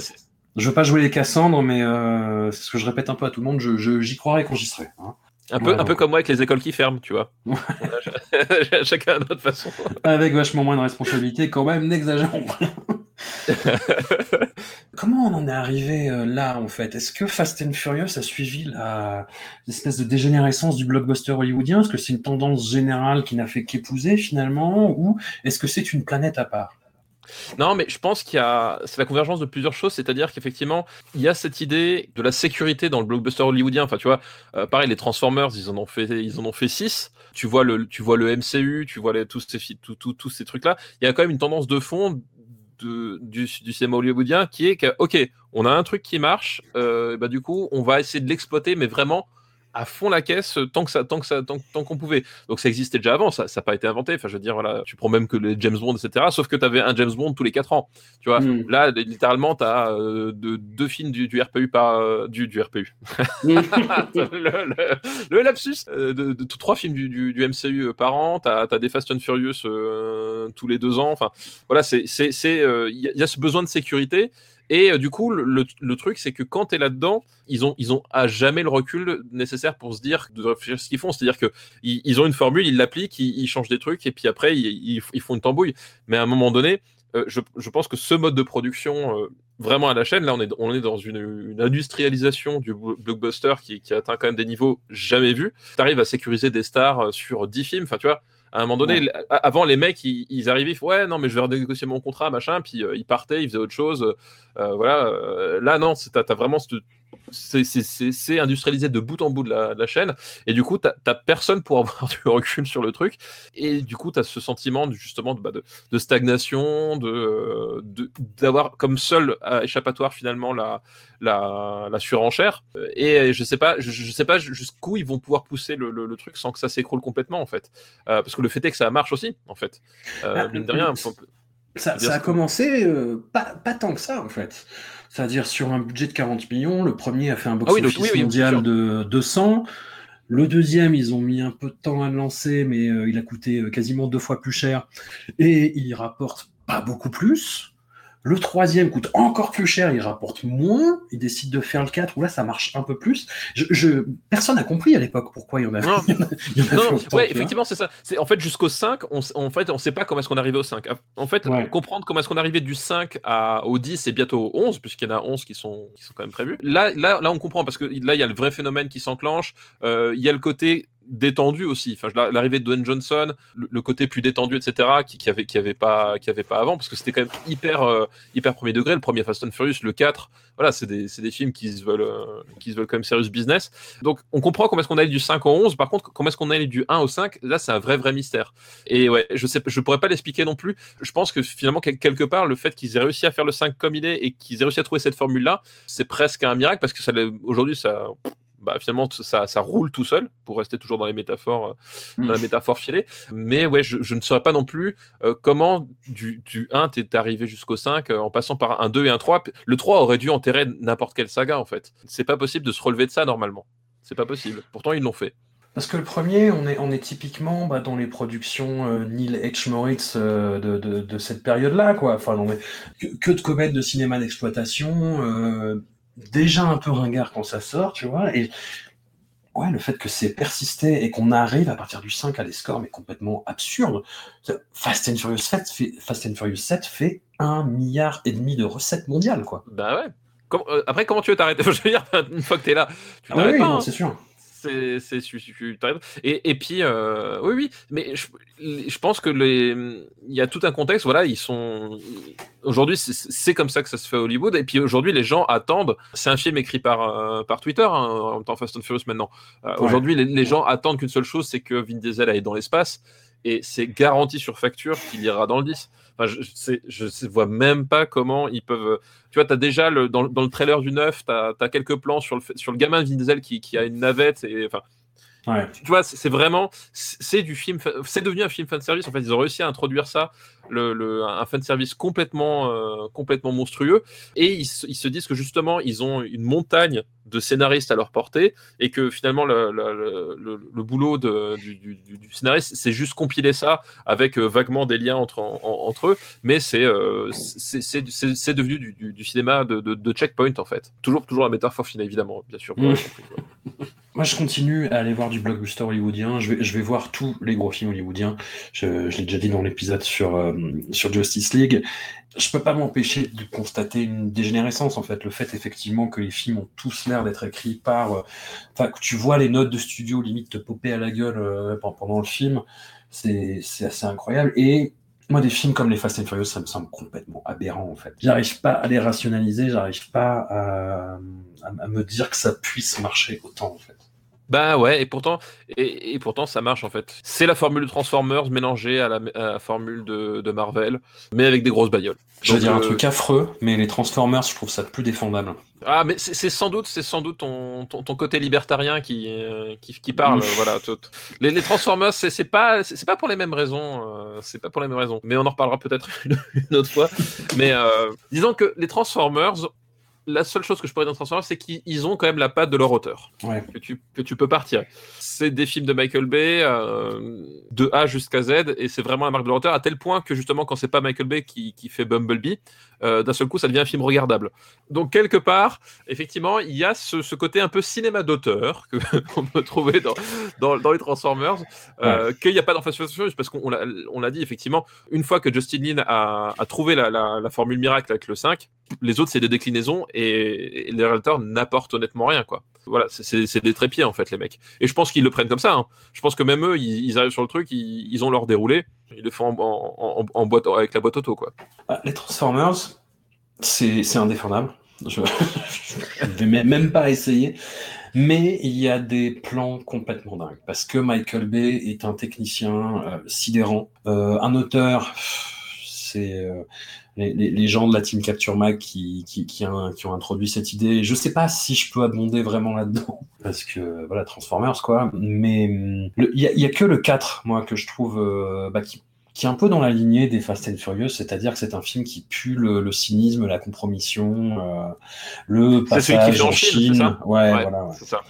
je veux pas jouer les Cassandres, mais euh, c'est ce que je répète un peu à tout le monde. Je, je- j'y croirais quand j'y serai. hein. un peu, un peu comme moi avec les écoles qui ferment, tu vois. <laughs> Chacun à notre façon. Avec vachement moins de responsabilité, quand même, n'exagérons pas. <laughs> Comment on en est arrivé euh, là, en fait? Est-ce que Fast and Furious a suivi l'espèce de dégénérescence du blockbuster hollywoodien? Est-ce que c'est une tendance générale qui n'a fait qu'épouser finalement? Ou est-ce que c'est une planète à part? Non, mais je pense qu'il y a, c'est la convergence de plusieurs choses, c'est-à-dire qu'effectivement, il y a cette idée de la sécurité dans le blockbuster hollywoodien. Enfin, tu vois, euh, pareil, les Transformers, ils en ont fait, ils en ont fait six. Tu vois le, tu vois le MCU, tu vois tous ces, tous ces trucs-là. Il y a quand même une tendance de fond du, du cinéma hollywoodien qui est que, ok, on a un truc qui marche, euh, bah du coup, on va essayer de l'exploiter, mais vraiment à fond la caisse euh, tant que ça tant que ça tant, tant qu'on pouvait. Donc ça existait déjà avant ça n'a pas été inventé. Enfin je veux dire voilà tu prends même que les James Bond etc sauf que tu avais un James Bond tous les quatre ans. Tu vois Mm. là littéralement tu as deux films du, du RPU par euh, du, du RPU <laughs> le, le- le lapsus. Euh, de, de- trois films du, du, du MCU euh, par an t'as as des Fast and Furious euh, tous les deux ans. Enfin voilà c'est euh, y, il y a ce besoin de sécurité et euh, du coup, le, truc, c'est que quand tu es là-dedans, ils ont, ils ont à jamais le recul nécessaire pour se dire, de réfléchir ce qu'ils font. C'est-à-dire que ils, ont une formule, ils l'appliquent, ils, changent des trucs, et puis après, ils, font une tambouille. Mais à un moment donné, euh, je, pense que ce mode de production, euh, vraiment à la chaîne, là, on est, on est dans une, industrialisation du blo- blockbuster qui, qui atteint quand même des niveaux jamais vus. Tu arrives à sécuriser des stars sur 10 films, enfin, tu vois. À un moment donné, Ouais. avant les mecs, ils, ils arrivaient, ils font, ouais, non, mais je vais renégocier mon contrat, machin, puis euh, ils partaient, ils faisaient autre chose. Euh, voilà, euh, là non, c'est- t'as as vraiment ce- c'est- industrialisé de bout en bout de la, de la chaîne, et du coup t'as t'as personne pour <laughs> avoir du recul sur le truc, et du coup t'as ce sentiment de- justement de, bah, de, de stagnation, de euh, de- d'avoir comme seul euh, échappatoire finalement la, la, la surenchère, et je sais pas, je, je sais pas jusqu'où ils vont pouvoir pousser le, le- le truc sans que ça s'écroule complètement en fait, Euh, parce que le fait est que ça marche aussi en fait, Euh, Ah, mine de rien. ça, a commencé euh, pas, pas tant que ça, en fait. C'est-à-dire, sur un budget de 40 millions, le premier a fait un Ah oui, box-office oui, oui, mondial de 200. Le deuxième, ils ont mis un peu de temps à le lancer, mais euh, il a coûté euh, quasiment deux fois plus cher. Et il rapporte pas beaucoup plus. Le troisième coûte encore plus cher, il rapporte moins. Il décide de faire le 4, où là, ça marche un peu plus. Je, je- Personne n'a compris à l'époque pourquoi il y en avait. Non. <laughs> il y en a- Non, ouais, effectivement, c'est ça. C'est en fait jusqu'au 5, on, en fait, on sait pas comment est-ce qu'on est arrivé au 5. En fait, Ouais. comprendre comment est-ce qu'on est arrivé du 5 à, au 10 et bientôt au 11, puisqu'il y en a 11 qui sont, qui sont quand même prévus. Là, là, là, on comprend parce que là, il y a le vrai phénomène qui s'enclenche. Euh, il y a le côté détendu aussi. Enfin, la- l'arrivée de Dwayne Johnson, le, côté plus détendu, etc., qui, qui avait, qui avait pas, qui avait pas avant, parce que c'était quand même hyper, euh, hyper premier degré. Le premier Fast and Furious, le 4, voilà, c'est des, des films qui se veulent, euh, qui se veulent quand même serious business. Donc, on comprend comment est-ce qu'on allait du 5 au 11. Par contre, comment est-ce qu'on allait du 1 au 5 Là, c'est un vrai, vrai mystère. Et ouais, je sais, je pourrais pas l'expliquer non plus. Je pense que finalement, quel- quelque part, le fait qu'ils aient réussi à faire le 5 comme il est et qu'ils aient réussi à trouver cette formule-là, c'est presque un miracle parce que ça, aujourd'hui, ça, bah, finalement, ça, ça roule tout seul pour rester toujours dans les métaphores, euh, dans la métaphore filée. Mais ouais, je, je ne saurais pas non plus euh, comment du, du 1 t'es arrivé jusqu'au 5 euh, en passant par un 2 et un 3. Le 3 aurait dû enterrer n'importe quelle saga en fait. C'est pas possible de se relever de ça normalement. C'est pas possible. Pourtant, ils l'ont fait. Parce que le premier, on est, on est typiquement bah, dans les productions euh, Neil H. Moritz euh, de, de, de cette période-là, quoi. Enfin, on est- que, que de comédies de cinéma d'exploitation, euh, déjà un peu ringard quand ça sort, tu vois. Et ouais, le fait que c'est persisté et qu'on arrive à partir du 5 à des scores mais complètement absurdes. Fast and Furious 7 fait, Fast and Furious 7 fait un milliard et demi de recettes mondiales, quoi. Bah ouais. Euh, après, comment tu veux t'arrêter? <laughs> Je veux dire, une fois que t'es là, tu Ah bah t'arrêtes oui, pas. hein. c'est sûr. C'est, t'arrêtes. Et, et puis, euh, oui, oui, mais je, je pense que les, il y a tout un contexte. Voilà, ils sont aujourd'hui, c'est, c'est comme ça que ça se fait à Hollywood. Et puis aujourd'hui, les gens attendent. C'est un film écrit par euh, par Twitter, hein, en même temps Fast and Furious maintenant. Euh, Ouais. Aujourd'hui, les, les gens attendent qu'une seule chose, c'est que Vin Diesel aille dans l'espace. Et c'est garanti sur facture qu'il ira dans le 10. Enfin, je, sais- vois même pas comment ils peuvent. Tu vois, tu as déjà le, dans, dans le trailer du 9, tu as, quelques plans sur le, sur le gamin de Vin Diesel qui, qui a une navette. Et, enfin, Ouais. tu vois, c'est c'est vraiment, c'est du film, c'est devenu un film fan service. En fait, ils ont réussi à introduire ça, le, le- un fan service complètement, euh, complètement monstrueux. Et ils, se- ils se disent que justement, ils ont une montagne de scénaristes à leur portée et que finalement, le, le- le- le boulot de- du, du- du- du scénariste, c'est juste compiler ça avec euh, vaguement des liens entre, en- en- entre eux. Mais c'est euh, c'est- c'est c'est- c'est devenu du, du- du cinéma de, de- de checkpoint en fait. Toujours, toujours la métaphore finale, évidemment, bien sûr. <laughs> Moi, je continue à aller voir du blockbuster hollywoodien. Je vais, je vais voir tous les gros films hollywoodiens. Je, je l'ai déjà dit dans l'épisode sur, euh, sur Justice League. Je peux pas m'empêcher de constater une dégénérescence, en fait. Le fait, effectivement, que les films ont tous l'air d'être écrits par... euh, Enfin, que tu vois les notes de studio limite te popper à la gueule euh, pen- pendant le film. C'est assez incroyable. Et moi, des films comme les Fast and Furious, ça me semble complètement aberrant, en fait. J'arrive pas à les rationaliser, j'arrive pas à me dire que ça puisse marcher autant, en fait. Bah ouais, et pourtant, et, et pourtant ça marche en fait. C'est la formule de Transformers mélangée à la, à la formule de, de Marvel, mais avec des grosses bagnoles. Je veux dire un euh, truc affreux, mais les Transformers, je trouve ça plus défendable. Ah, mais c'est sans doute, c'est sans doute ton, ton, ton côté libertarien qui, euh, qui, qui parle. Ouf. voilà, tout. Les, les Transformers, c'est pas, c'est pas pour les mêmes raisons. euh, c'est pas pour les mêmes raisons. Mais on en reparlera peut-être une, <laughs> une autre fois. mais disons que les Transformers, la seule chose que je pourrais dire de Transformers, c'est qu'ils ils ont quand même la patte de leur auteur. Ouais. que tu, que tu peux partir. C'est des films de Michael Bay, euh, de A jusqu'à Z, et c'est vraiment la marque de l'auteur, à tel point que justement, quand c'est pas Michael Bay qui, qui fait Bumblebee, euh, d'un seul coup, ça devient un film regardable. Donc, quelque part, effectivement, il y a ce, ce côté un peu cinéma d'auteur qu'on <laughs> peut trouver dans, dans, dans les Transformers, euh, qu'il n'y a pas and Furious, parce qu'on l'a- dit, effectivement, une fois que Justin Lin a, a trouvé la, la- la formule miracle avec le 5, les autres, c'est des déclinaisons, et, les réalisateurs n'apportent honnêtement rien, quoi. Voilà, c'est- des trépieds, en fait, les mecs. Et je pense qu'ils le prennent comme ça. hein. Je pense que même eux, ils, arrivent sur le truc, ils, ont leur déroulé, ils le font en, boîte, avec la boîte auto, quoi. Ah, les Transformers, c'est indéfendable. Je je vais même même pas essayer. Mais il y a des plans complètement dingues. Parce que Michael Bay est un technicien euh, sidérant. Euh, un auteur, c'est euh, les, les- les gens de la team Capture Mag qui, qui, qui, qui ont introduit cette idée. Je sais pas si je peux abonder vraiment là-dedans. <laughs> Parce que, voilà, Transformers, quoi. Mais le- il y, a- a que le 4, moi, que je trouve euh, bah, qui qui est un peu dans la lignée des Fast and Furious, c'est-à-dire que c'est un film qui pue le, le cynisme, la compromission, euh, le C'est celui qui passage en Chine, ça? Ouais, Ouais, voilà, ouais. ça.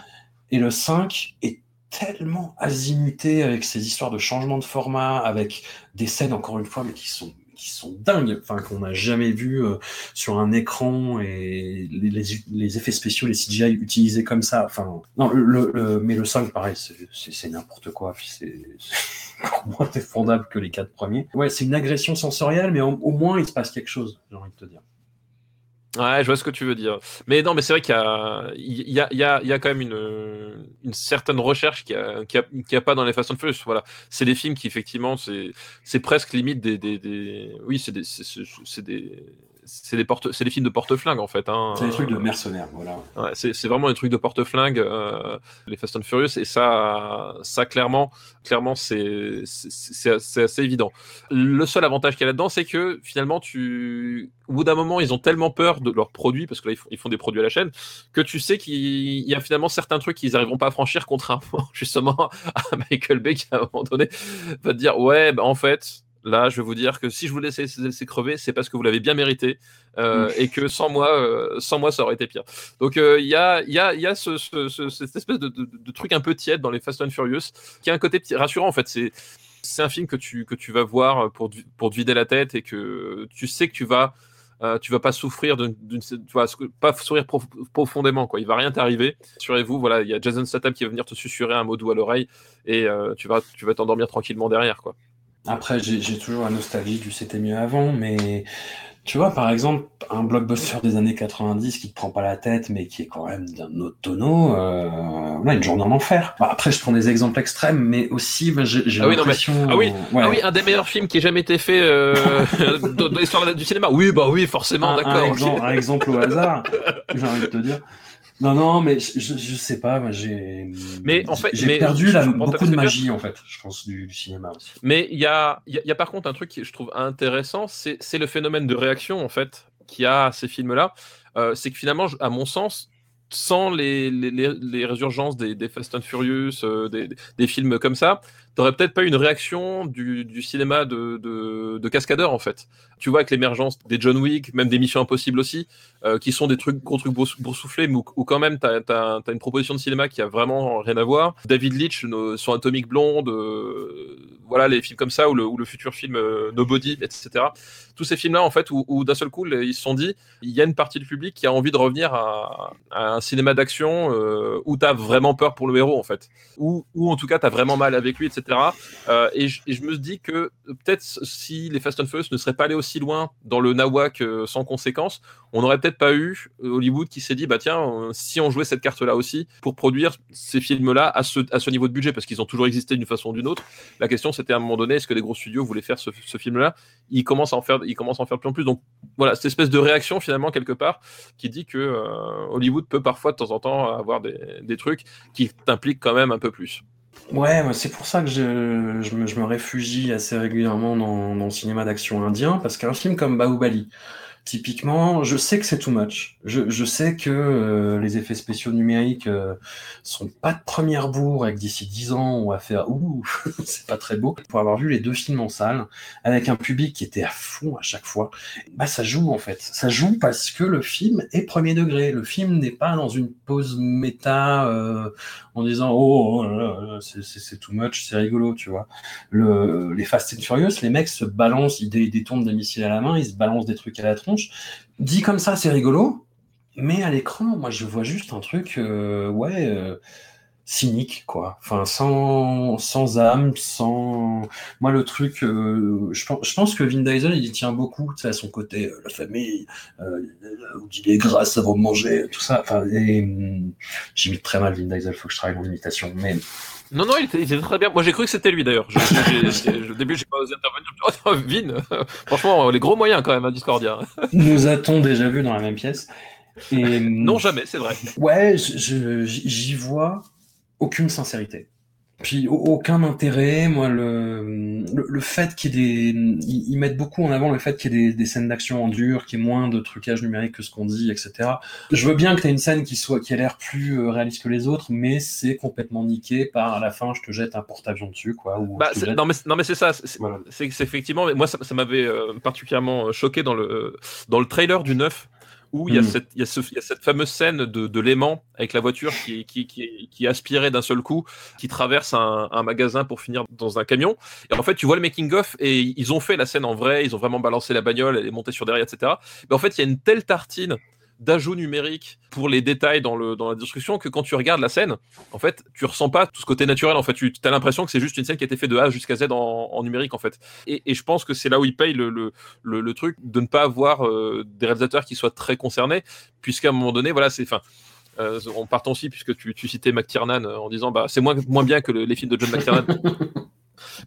Et le 5 est tellement azimuté avec ses histoires de changement de format, avec des scènes, encore une fois, mais qui sont qui sont dingues, enfin qu'on n'a jamais vu euh, sur un écran et les, effets spéciaux, les CGI utilisés comme ça. Enfin, non, le, mais le 5, pareil, c'est- n'importe quoi. C'est <laughs> moins défendable que les quatre premiers. Ouais, c'est une agression sensorielle, mais au, au moins il se passe quelque chose, j'ai envie de te dire. Ouais, je vois ce que tu veux dire. Mais non, mais c'est vrai qu'il y a, il y a, il y a, quand même une, une certaine recherche qu'il n'y a, y a, pas dans les Fast and Furious. Voilà. C'est des films qui, effectivement, c'est, presque limite des, des, des- oui, c'est des, des, c'est des porte, c'est des films de porte-flingue, en fait, hein. C'est des trucs de mercenaires, voilà. Ouais, c'est vraiment des trucs de porte-flingue, euh, les Fast and Furious, et ça, ça clairement, clairement, c'est assez évident. Le seul avantage qu'il y a là-dedans, c'est que finalement, tu, au bout d'un moment, ils ont tellement peur de leurs produits, parce que là, ils font, ils font des produits à la chaîne, que tu sais qu'il y a finalement certains trucs qu'ils n'arriveront pas à franchir, <laughs> contrairement justement à Michael Bay qui, à un moment donné, va te dire, ouais, bah, en fait, Là, je vais vous dire que si je vous laisse laisser crever, c'est parce que vous l'avez bien mérité euh, et que sans moi, euh, sans moi, ça aurait été pire. Donc, euh, il y a, y a, y a ce, ce- ce- cette espèce de, de- de truc un peu tiède dans les Fast and Furious qui a un côté petit- rassurant en fait. C'est c'est un film que tu, que tu vas voir pour, te- pour te vider la tête et que tu sais que tu vas. euh, tu vas pas souffrir d'une, d'une- tu vas pas souffrir prof- profondément quoi. Il va rien t'arriver. Rassurez-vous, voilà, il y a Jason Statham qui va venir te susurrer un mot doux à l'oreille et euh, tu vas tu vas t'endormir tranquillement derrière quoi. Après, j'ai toujours la nostalgie du c'était mieux avant, mais tu vois, par exemple, un blockbuster des années 90 qui te prend pas la tête, mais qui est quand même d'un autre tonneau, euh, voilà, une journée en enfer. Bah, après, je prends des exemples extrêmes, mais aussi, bah, j'ai Ah oui, non, mais- l'impression. ah oui, ouais. Ah oui, un des meilleurs films qui ait jamais été fait euh, <laughs> dans, l'histoire du cinéma. Oui, bah oui, forcément, un, un d'accord. ok. exemple, un exemple au hasard, j'ai envie de te dire. Non, non, mais je, je, je sais pas, moi, j'ai. Mais en fait- j'ai perdu la, beaucoup de bien. magie, en fait, je pense, du, du cinéma aussi. Mais il y a, y, a- y a par contre un truc que je trouve intéressant, c'est le phénomène de réaction en fait qu'il y a à ces films-là. Euh, c'est que finalement, à mon sens, sans les, les, les- les résurgences des, des Fast and Furious, euh, des, des films comme ça, t'aurais peut-être pas eu une réaction du, cinéma de, de, de cascadeur en fait. Tu vois, avec l'émergence des John Wick, même des Missions Impossibles aussi, euh, qui sont des trucs, gros trucs boursouflés, mais où, quand même t'as as, une proposition de cinéma qui a vraiment rien à voir. David Leitch no- sur Atomic Blonde, euh, voilà les films comme ça, ou le, futur film euh, Nobody, etc. Tous ces films-là, en fait, où, d'un seul coup, ils se sont dit, il y a une partie du public qui a envie de revenir à, à un cinéma d'action euh, où t'as vraiment peur pour le héros, en fait. Ou en tout cas, t'as vraiment mal avec lui, etc. Euh, et, je, me dis que euh, peut-être si les Fast and Furious ne seraient pas allés aussi loin dans le nawak euh, sans conséquence, on n'aurait peut-être pas eu Hollywood qui s'est dit bah tiens si on jouait cette carte là aussi pour produire ces films là à ce, niveau de budget parce qu'ils ont toujours existé d'une façon ou d'une autre la question c'était à un moment donné est-ce que les gros studios voulaient faire ce, ce film là ils commencent à en faire ils commencent de plus en plus. Donc voilà cette espèce de réaction finalement quelque part qui dit que Hollywood peut parfois de temps en temps avoir des trucs qui t'impliquent quand même un peu plus Ouais, c'est pour ça que je, je, me, je me réfugie assez régulièrement dans, dans le cinéma d'action indien, parce qu'un film comme Bahubali, typiquement, je sais que c'est too much. Je, sais que euh, les effets spéciaux numériques euh, sont pas de première bourre, et que d'ici 10 ans, on va faire ouh, <laughs> c'est pas très beau. Pour avoir vu les deux films en salle, avec un public qui était à fond à chaque fois, bah ça joue en fait. Ça joue parce que le film est premier degré. Le film n'est pas dans une pause méta euh, en disant oh, oh là, c'est- too much, c'est rigolo, tu vois. Le, les Fast and Furious, les mecs se balancent, ils dé- détournent des missiles à la main, ils se balancent des trucs à la tronche. Dit comme ça, c'est rigolo, mais à l'écran, moi je vois juste un truc, euh, ouais, euh, cynique, quoi. Enfin, sans, sans âme, sans. Moi, le truc, euh, je, pense, je pense que Vin Diesel, il y tient beaucoup, tu sais, à son côté, la famille, où il est grâce avant de manger, tout ça. Enfin, hum, j'imite très mal Vin Diesel, faut que je travaille mon imitation, mais. Non non il était, il était très bien. Moi j'ai cru que c'était lui d'ailleurs. <laughs> Au début j'ai pas osé intervenir. Oh, Vin. <laughs> Franchement les gros moyens quand même à Discordia. Nous a-t-on déjà vu dans la même pièce et, non jamais c'est vrai. Ouais, je- je- j'y vois aucune sincérité. Puis au- aucun intérêt. Moi, le, le, le fait qu'il y ait des. Ils, ils mettent beaucoup en avant le fait qu'il y ait des, des scènes d'action en dur, qu'il y ait moins de trucage numérique que ce qu'on dit, etc. Je veux bien que tu aies une scène qui, soit, qui a l'air plus euh, réaliste que les autres, mais c'est complètement niqué par à la fin, je te jette un porte-avions dessus, quoi. Ou Bah, jette- non mais c'est- non mais c'est ça, c'est Voilà. effectivement, moi ça, ça m'avait euh, particulièrement choqué dans le dans le trailer du 9 où il y a Mm. cette il y a, ce- il y a cette fameuse scène de, de l'aimant avec la voiture qui qui qui, qui est aspirée d'un seul coup, qui traverse un, un magasin pour finir dans un camion. Et en fait, tu vois le making of et ils ont fait la scène en vrai, ils ont vraiment balancé la bagnole, elle est montée sur derrière, etc. Mais en fait, il y a une telle tartine d'ajout numérique pour les détails dans, le, dans la description que quand tu regardes la scène, en fait, tu ressens pas tout ce côté naturel. En fait, tu as l'impression que c'est juste une scène qui a été faite de A jusqu'à Z en, numérique, en fait. Et, et je pense que c'est là où ils payent le, le, le, truc de ne pas avoir euh, des réalisateurs qui soient très concernés, puisqu'à un moment donné, voilà, c'est. Enfin, euh, partant aussi, puisque tu, tu citais McTiernan euh, en disant bah, c'est moins, moins bien que le- les films de John McTiernan. <laughs>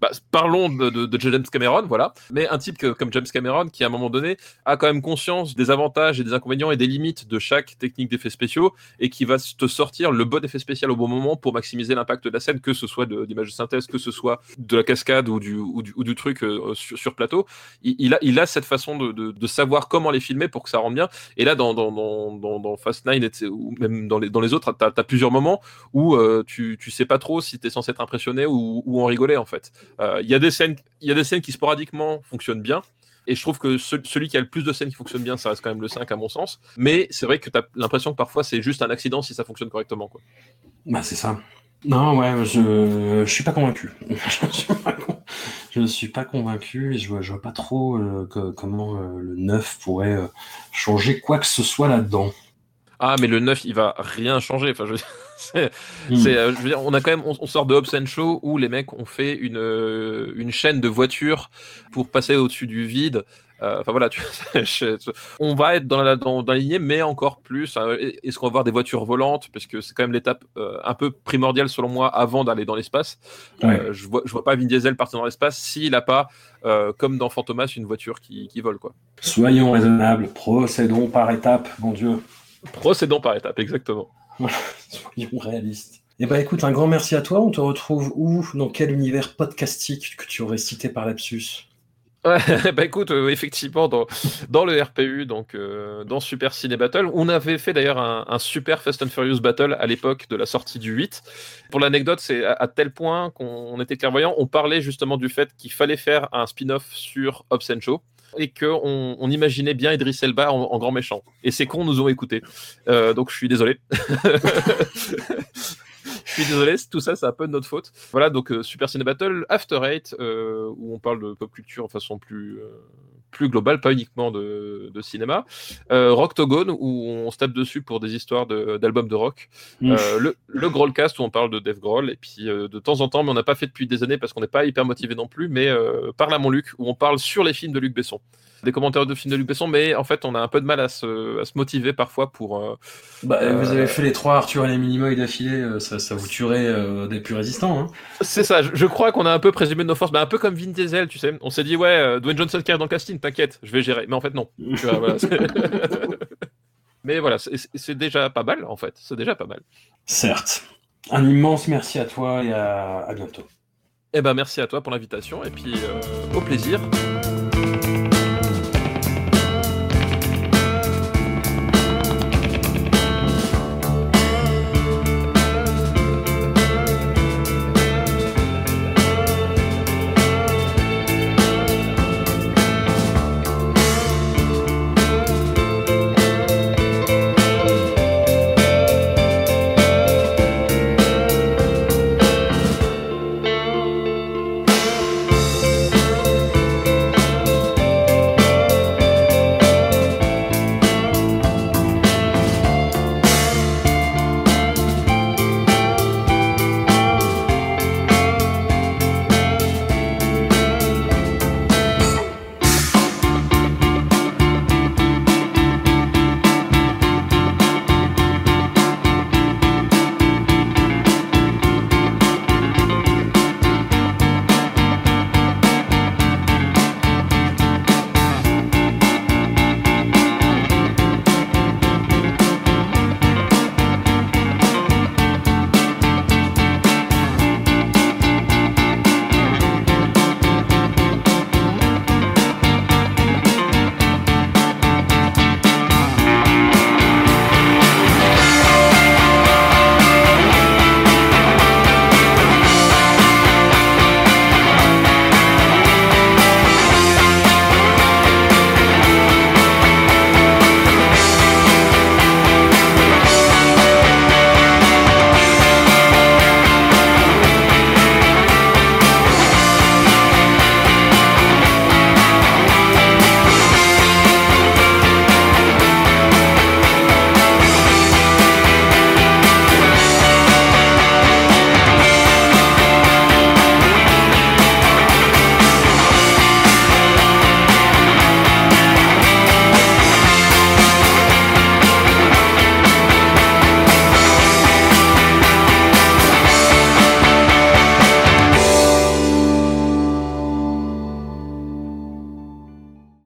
Bah, parlons de, James Cameron, voilà. Mais un type comme James Cameron, qui à un moment donné a quand même conscience des avantages et des inconvénients et des limites de chaque technique d'effets spéciaux et qui va te sortir le bon effet spécial au bon moment pour maximiser l'impact de la scène, que ce soit de- de synthèse, que ce soit de la cascade ou du, ou du, ou du truc euh, sur, plateau. Il, a, il a cette façon de, de- savoir comment les filmer pour que ça rende bien. Et là, dans, dans, dans, dans, Fast 9 et t- ou même dans les, dans les autres, tu as, plusieurs moments où euh, tu, tu sais pas trop si tu es censé être impressionné ou, ou en rigoler en fait. Euh, Il y a des scènes, y a des scènes qui sporadiquement fonctionnent bien. Et je trouve que ce- celui qui a le plus de scènes qui fonctionnent bien, ça reste quand même le 5 à mon sens. Mais c'est vrai que tu as l'impression que parfois c'est juste un accident si ça fonctionne correctement. Quoi. Bah, c'est ça. Non, ouais, je, je suis pas convaincu. <laughs> je, suis suis pas convaincu et je vois, vois pas trop euh, comment euh, le 9 pourrait changer quoi que ce soit là-dedans. Ah, mais le 9, il va rien changer. Enfin, je... <laughs> c'est- Hmm. c'est, euh, je veux dire, on a quand même, on, on sort de Hobbs and Show où les mecs ont fait une, euh, une chaîne de voitures pour passer au-dessus du vide. Euh, Enfin voilà, tu- <laughs> je- on va être dans la, dans, dans la lignée, mais encore plus. hein, Est-ce qu'on va voir des voitures volantes? Parce que c'est quand même l'étape euh, un peu primordiale selon moi avant d'aller dans l'espace. Ouais. Euh, je vois, je vois pas Vin Diesel partir dans l'espace s'il a pas, comme dans Fantomas, une voiture qui, qui vole quoi. Soyons raisonnables, procédons par étapes, mon Dieu. Procédons par étapes, exactement. <laughs> Soyons réalistes. Eh ben écoute, un grand merci à toi. On te retrouve où? Dans quel univers podcastique que tu aurais cité par lapsus? Ouais, <laughs> bah écoute, euh, effectivement, dans, dans le RPU, donc euh, dans Super Ciné Battle, on avait fait d'ailleurs un, un super Fast and Furious Battle à l'époque de la sortie du 8. Pour l'anecdote, c'est à, à tel point qu'on était clairvoyant, on parlait justement du fait qu'il fallait faire un spin-off sur Hobbs and Show et qu'on on imaginait bien Idris Elba en, grand méchant. Et ces cons nous ont écoutés. Euh, donc je suis désolé. <laughs> Je suis désolé, tout ça, c'est un peu de notre faute. Voilà, donc euh, Super Ciné Battle, After Eight, euh, où on parle de pop culture en façon plus, plus globale, pas uniquement de, de cinéma. Euh, Rocktogone, où on se tape dessus pour des histoires d'albums de, rock. Euh, le, le Grollcast, où on parle de Dave Grohl. Et puis euh, de temps en temps, mais on n'a pas fait depuis des années parce qu'on n'est pas hyper motivé non plus, mais euh, Parle à mon Luc, où on parle sur les films de Luc Besson. Des commentaires de films de Luc Besson, mais en fait, on a un peu de mal à se, à se motiver parfois pour. euh, Bah, Euh, Vous avez fait les trois Arthur et les Minimoy d'affilée, euh, ça, ça vous tuerait euh, des plus résistants. Hein. C'est ça, je, je crois qu'on a un peu présumé de nos forces, mais un peu comme Vin Diesel, tu sais. On s'est dit, ouais, Dwayne Johnson qui est dans le casting, t'inquiète, je vais gérer. Mais en fait, non. Tu vois, voilà, c'est- <laughs> mais voilà, c'est- déjà pas mal, en fait. C'est déjà pas mal. Certes. Un immense merci à toi et à, à bientôt. Eh ben, merci à toi pour l'invitation, et puis au plaisir.